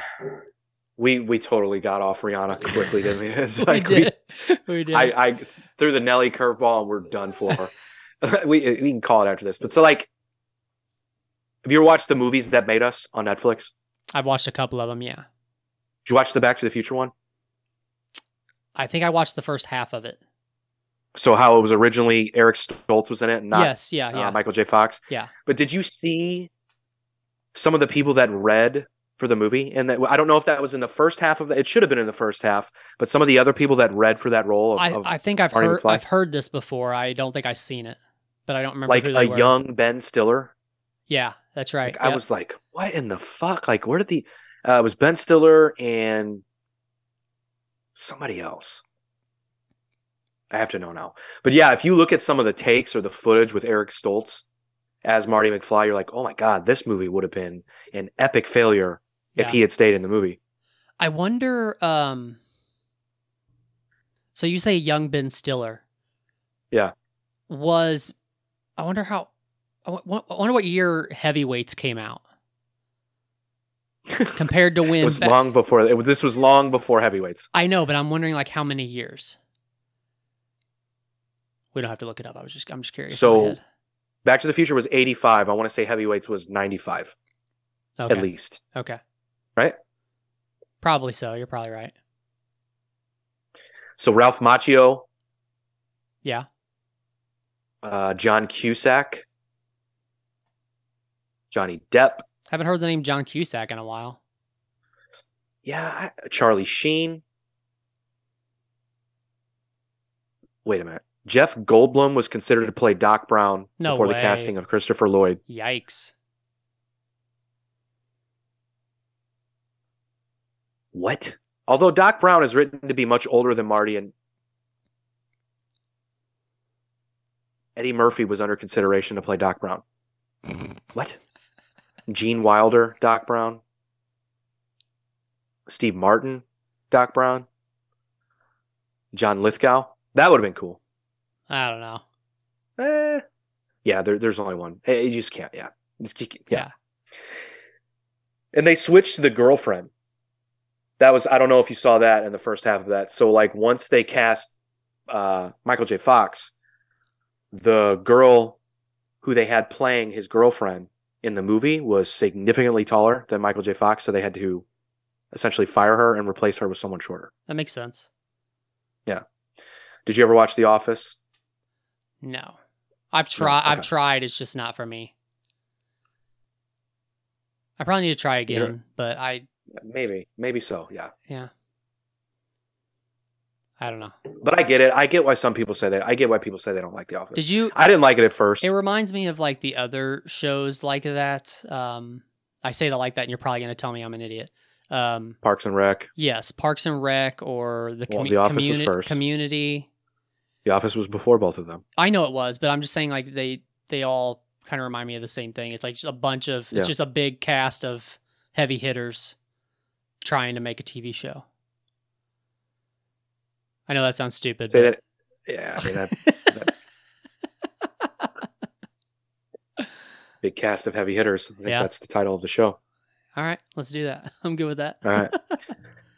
We we totally got off Rihanna quickly, didn't we? It's we like did. We, did. I, I threw the Nelly curveball and we're done for. we we can call it after this. But so like, have you ever watched the movies that made us on Netflix? I've watched a couple of them. Yeah, Did you watch the Back to the Future one? I think I watched the first half of it. So how it was originally Eric Stoltz was in it, not yes, yeah, yeah. uh, Michael J. Fox. Yeah. But did you see some of the people that read for the movie? And that I don't know if that was in the first half of it. It should have been in the first half. But some of the other people that read for that role of, I, of I think I've Marty heard McFly? I've heard this before. I don't think I've seen it, but I don't remember like a were. young Ben Stiller. Yeah, that's right. Like, I was like, what in the fuck? Like, where did the? Uh, it was Ben Stiller and somebody else. I have to know now. But yeah, if you look at some of the takes or the footage with Eric Stoltz as Marty McFly, you're like, oh my god, this movie would have been an epic failure if Yeah. he had stayed in the movie. I wonder. Um. So you say young Ben Stiller? Yeah. Was I wonder how? I wonder what year Heavyweights came out compared to when It was long before. It, was- this was long before heavyweights. I know, but I'm wondering like how many years. We don't have to look it up. I was just I'm just curious. So. Back to the Future was 85. I want to say heavyweights was 95 okay. at least. Okay. Right? Probably so. You're probably right. So Ralph Macchio, Yeah. uh, John Cusack, Johnny Depp, Haven't heard the name John Cusack in a while. yeah, Charlie Sheen. Wait a minute. Jeff Goldblum was considered to play Doc Brown No before the casting of Christopher Lloyd. Yikes. What? Although Doc Brown is written to be much older than Marty and Eddie Murphy was under consideration to play Doc Brown. what? Gene Wilder, Doc Brown. Steve Martin, Doc Brown. John Lithgow. That would have been cool. I don't know. Eh. Yeah, there, there's only one. Eh, You just can't. Yeah. Just- you can't- yeah. Yeah. And they switched to the girlfriend. That was I don't know if you saw that in the first half of that. So like once they cast uh, Michael J. Fox, the girl who they had playing his girlfriend in the movie was significantly taller than Michael J. Fox, so they had to essentially fire her and replace her with someone shorter. That makes sense. Yeah. Did you ever watch The Office? No. I've tried I've tried, it's just not for me. I probably need to try again, You're- but I Maybe, maybe so. Yeah. yeah. I don't know. But I get it. I get why some people say that. I get why people say they don't like The Office. Did you I didn't like it at first. It reminds me of like the other shows like that. Um, I say that like that, and you're probably going to tell me I'm an idiot. Um, Parks and Rec. yes, Parks and Rec or the, Well, The Office was first. Community. The Office was before both of them. I know it was, but I'm just saying like they they all kind of remind me of the same thing. It's like just a bunch of Yeah. it's just a big cast of heavy hitters trying to make a TV show. I know that sounds stupid. Say but- that. Yeah, I mean that big cast of heavy hitters. I think Yeah. that's the title of the show. All right, let's do that. I'm good with that. All right.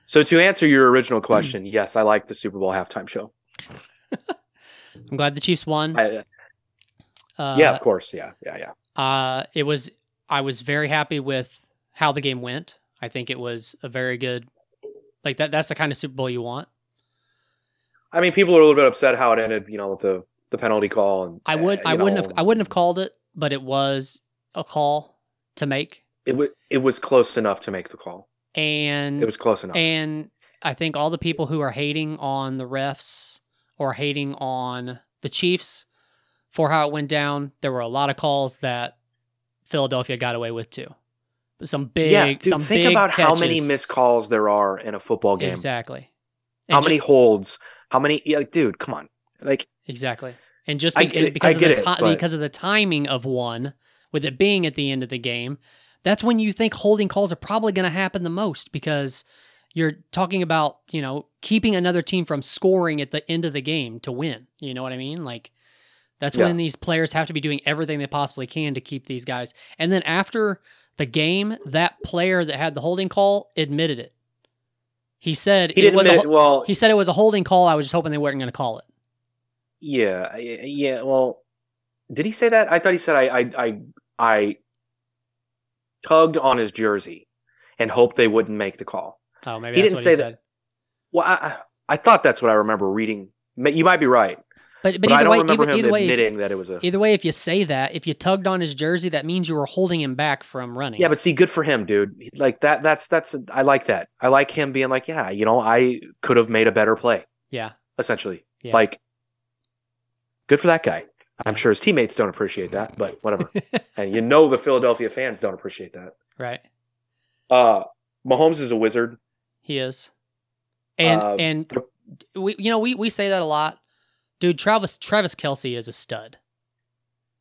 so to answer your original question, yes, I like the Super Bowl halftime show. I'm glad the Chiefs won. I, Uh, yeah, of course. Yeah, yeah, yeah. Uh, it was. I was very happy with how the game went. I think it was a very good. Like that. That's the kind of Super Bowl you want. I mean, people are a little bit upset how it ended. You know, with the the penalty call. And I would. uh, I you wouldn't have. I wouldn't have called it, but it was a call to make, It w- It was close enough to make the call. and It was close enough. and I think all the people who are hating on the refs or hating on the Chiefs for how it went down, there were a lot of calls that Philadelphia got away with too. Some big, yeah, dude, some think big about how many missed calls there are in a football game. Exactly. How And ju- many holds? How many? Yeah, like, dude, come on. Like, Exactly. And just be- it- because of the it, ti- because of the timing of one, with it being at the end of the game, that's when you think holding calls are probably going to happen the most because you're talking about you know keeping another team from scoring at the end of the game to win. You know what I mean? Like that's Yeah. when these players have to be doing everything they possibly can to keep these guys. And then after the game, that player that had the holding call admitted it. He said he it didn't was admit a, it. Well, he said it was a holding call. I was just hoping they weren't going to call it. Yeah, yeah. Well, did he say that? I thought he said I, I, I, I tugged on his jersey and hoped they wouldn't make the call. Oh, maybe He that's didn't what say he that- said. Well, I, I I thought that's what I remember reading. You might be right, But but, but, I either don't way, remember either, him either way, if, admitting that it was a. either way, if you say that, if you tugged on his jersey, that means you were holding him back from running. Yeah, but see, good for him, dude. Like that. That's that's. I like that. I like him being like, yeah, you know, I could have made a better play. yeah, Essentially, Yeah. like, good for that guy. I'm Yeah. sure his teammates don't appreciate that, but whatever. and you know, the Philadelphia fans don't appreciate that. right. Uh, Mahomes is a wizard. He is, and Uh, and we you know we we say that a lot, dude. Travis Travis Kelce is a stud.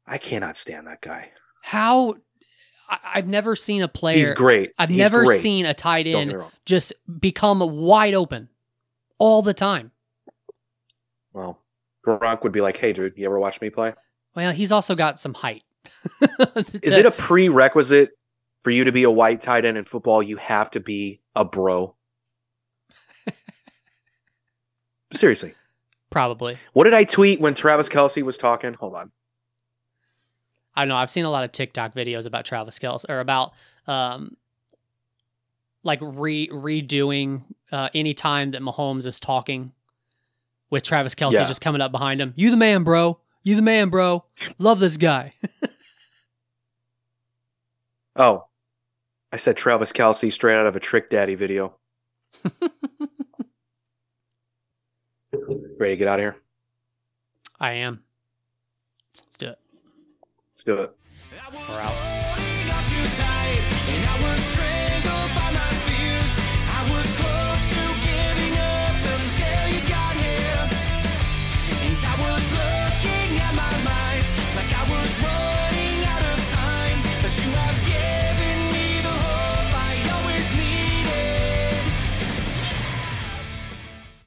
I cannot stand that guy. How I, I've never seen a player. He's great. I've He's never great. seen a tight end just become wide open all the time. Well, Gronk would be like, "Hey, dude, you ever watch me play? Well, he's also got some height. Is it a prerequisite for you to be a white tight end in football? You have to be a bro. Seriously, Probably. What did I tweet when Travis Kelce was talking? Hold on. I don't know. I've seen a lot of TikTok videos about Travis Kelce or about um like re redoing uh any time that Mahomes is talking with Travis Kelce Yeah. just coming up behind him. You the man, bro. You the man, bro. Love this guy. Oh, I said Travis Kelce straight out of a Trick Daddy video. Ready to get out of here? I am. Let's do it. Let's do it. We're out.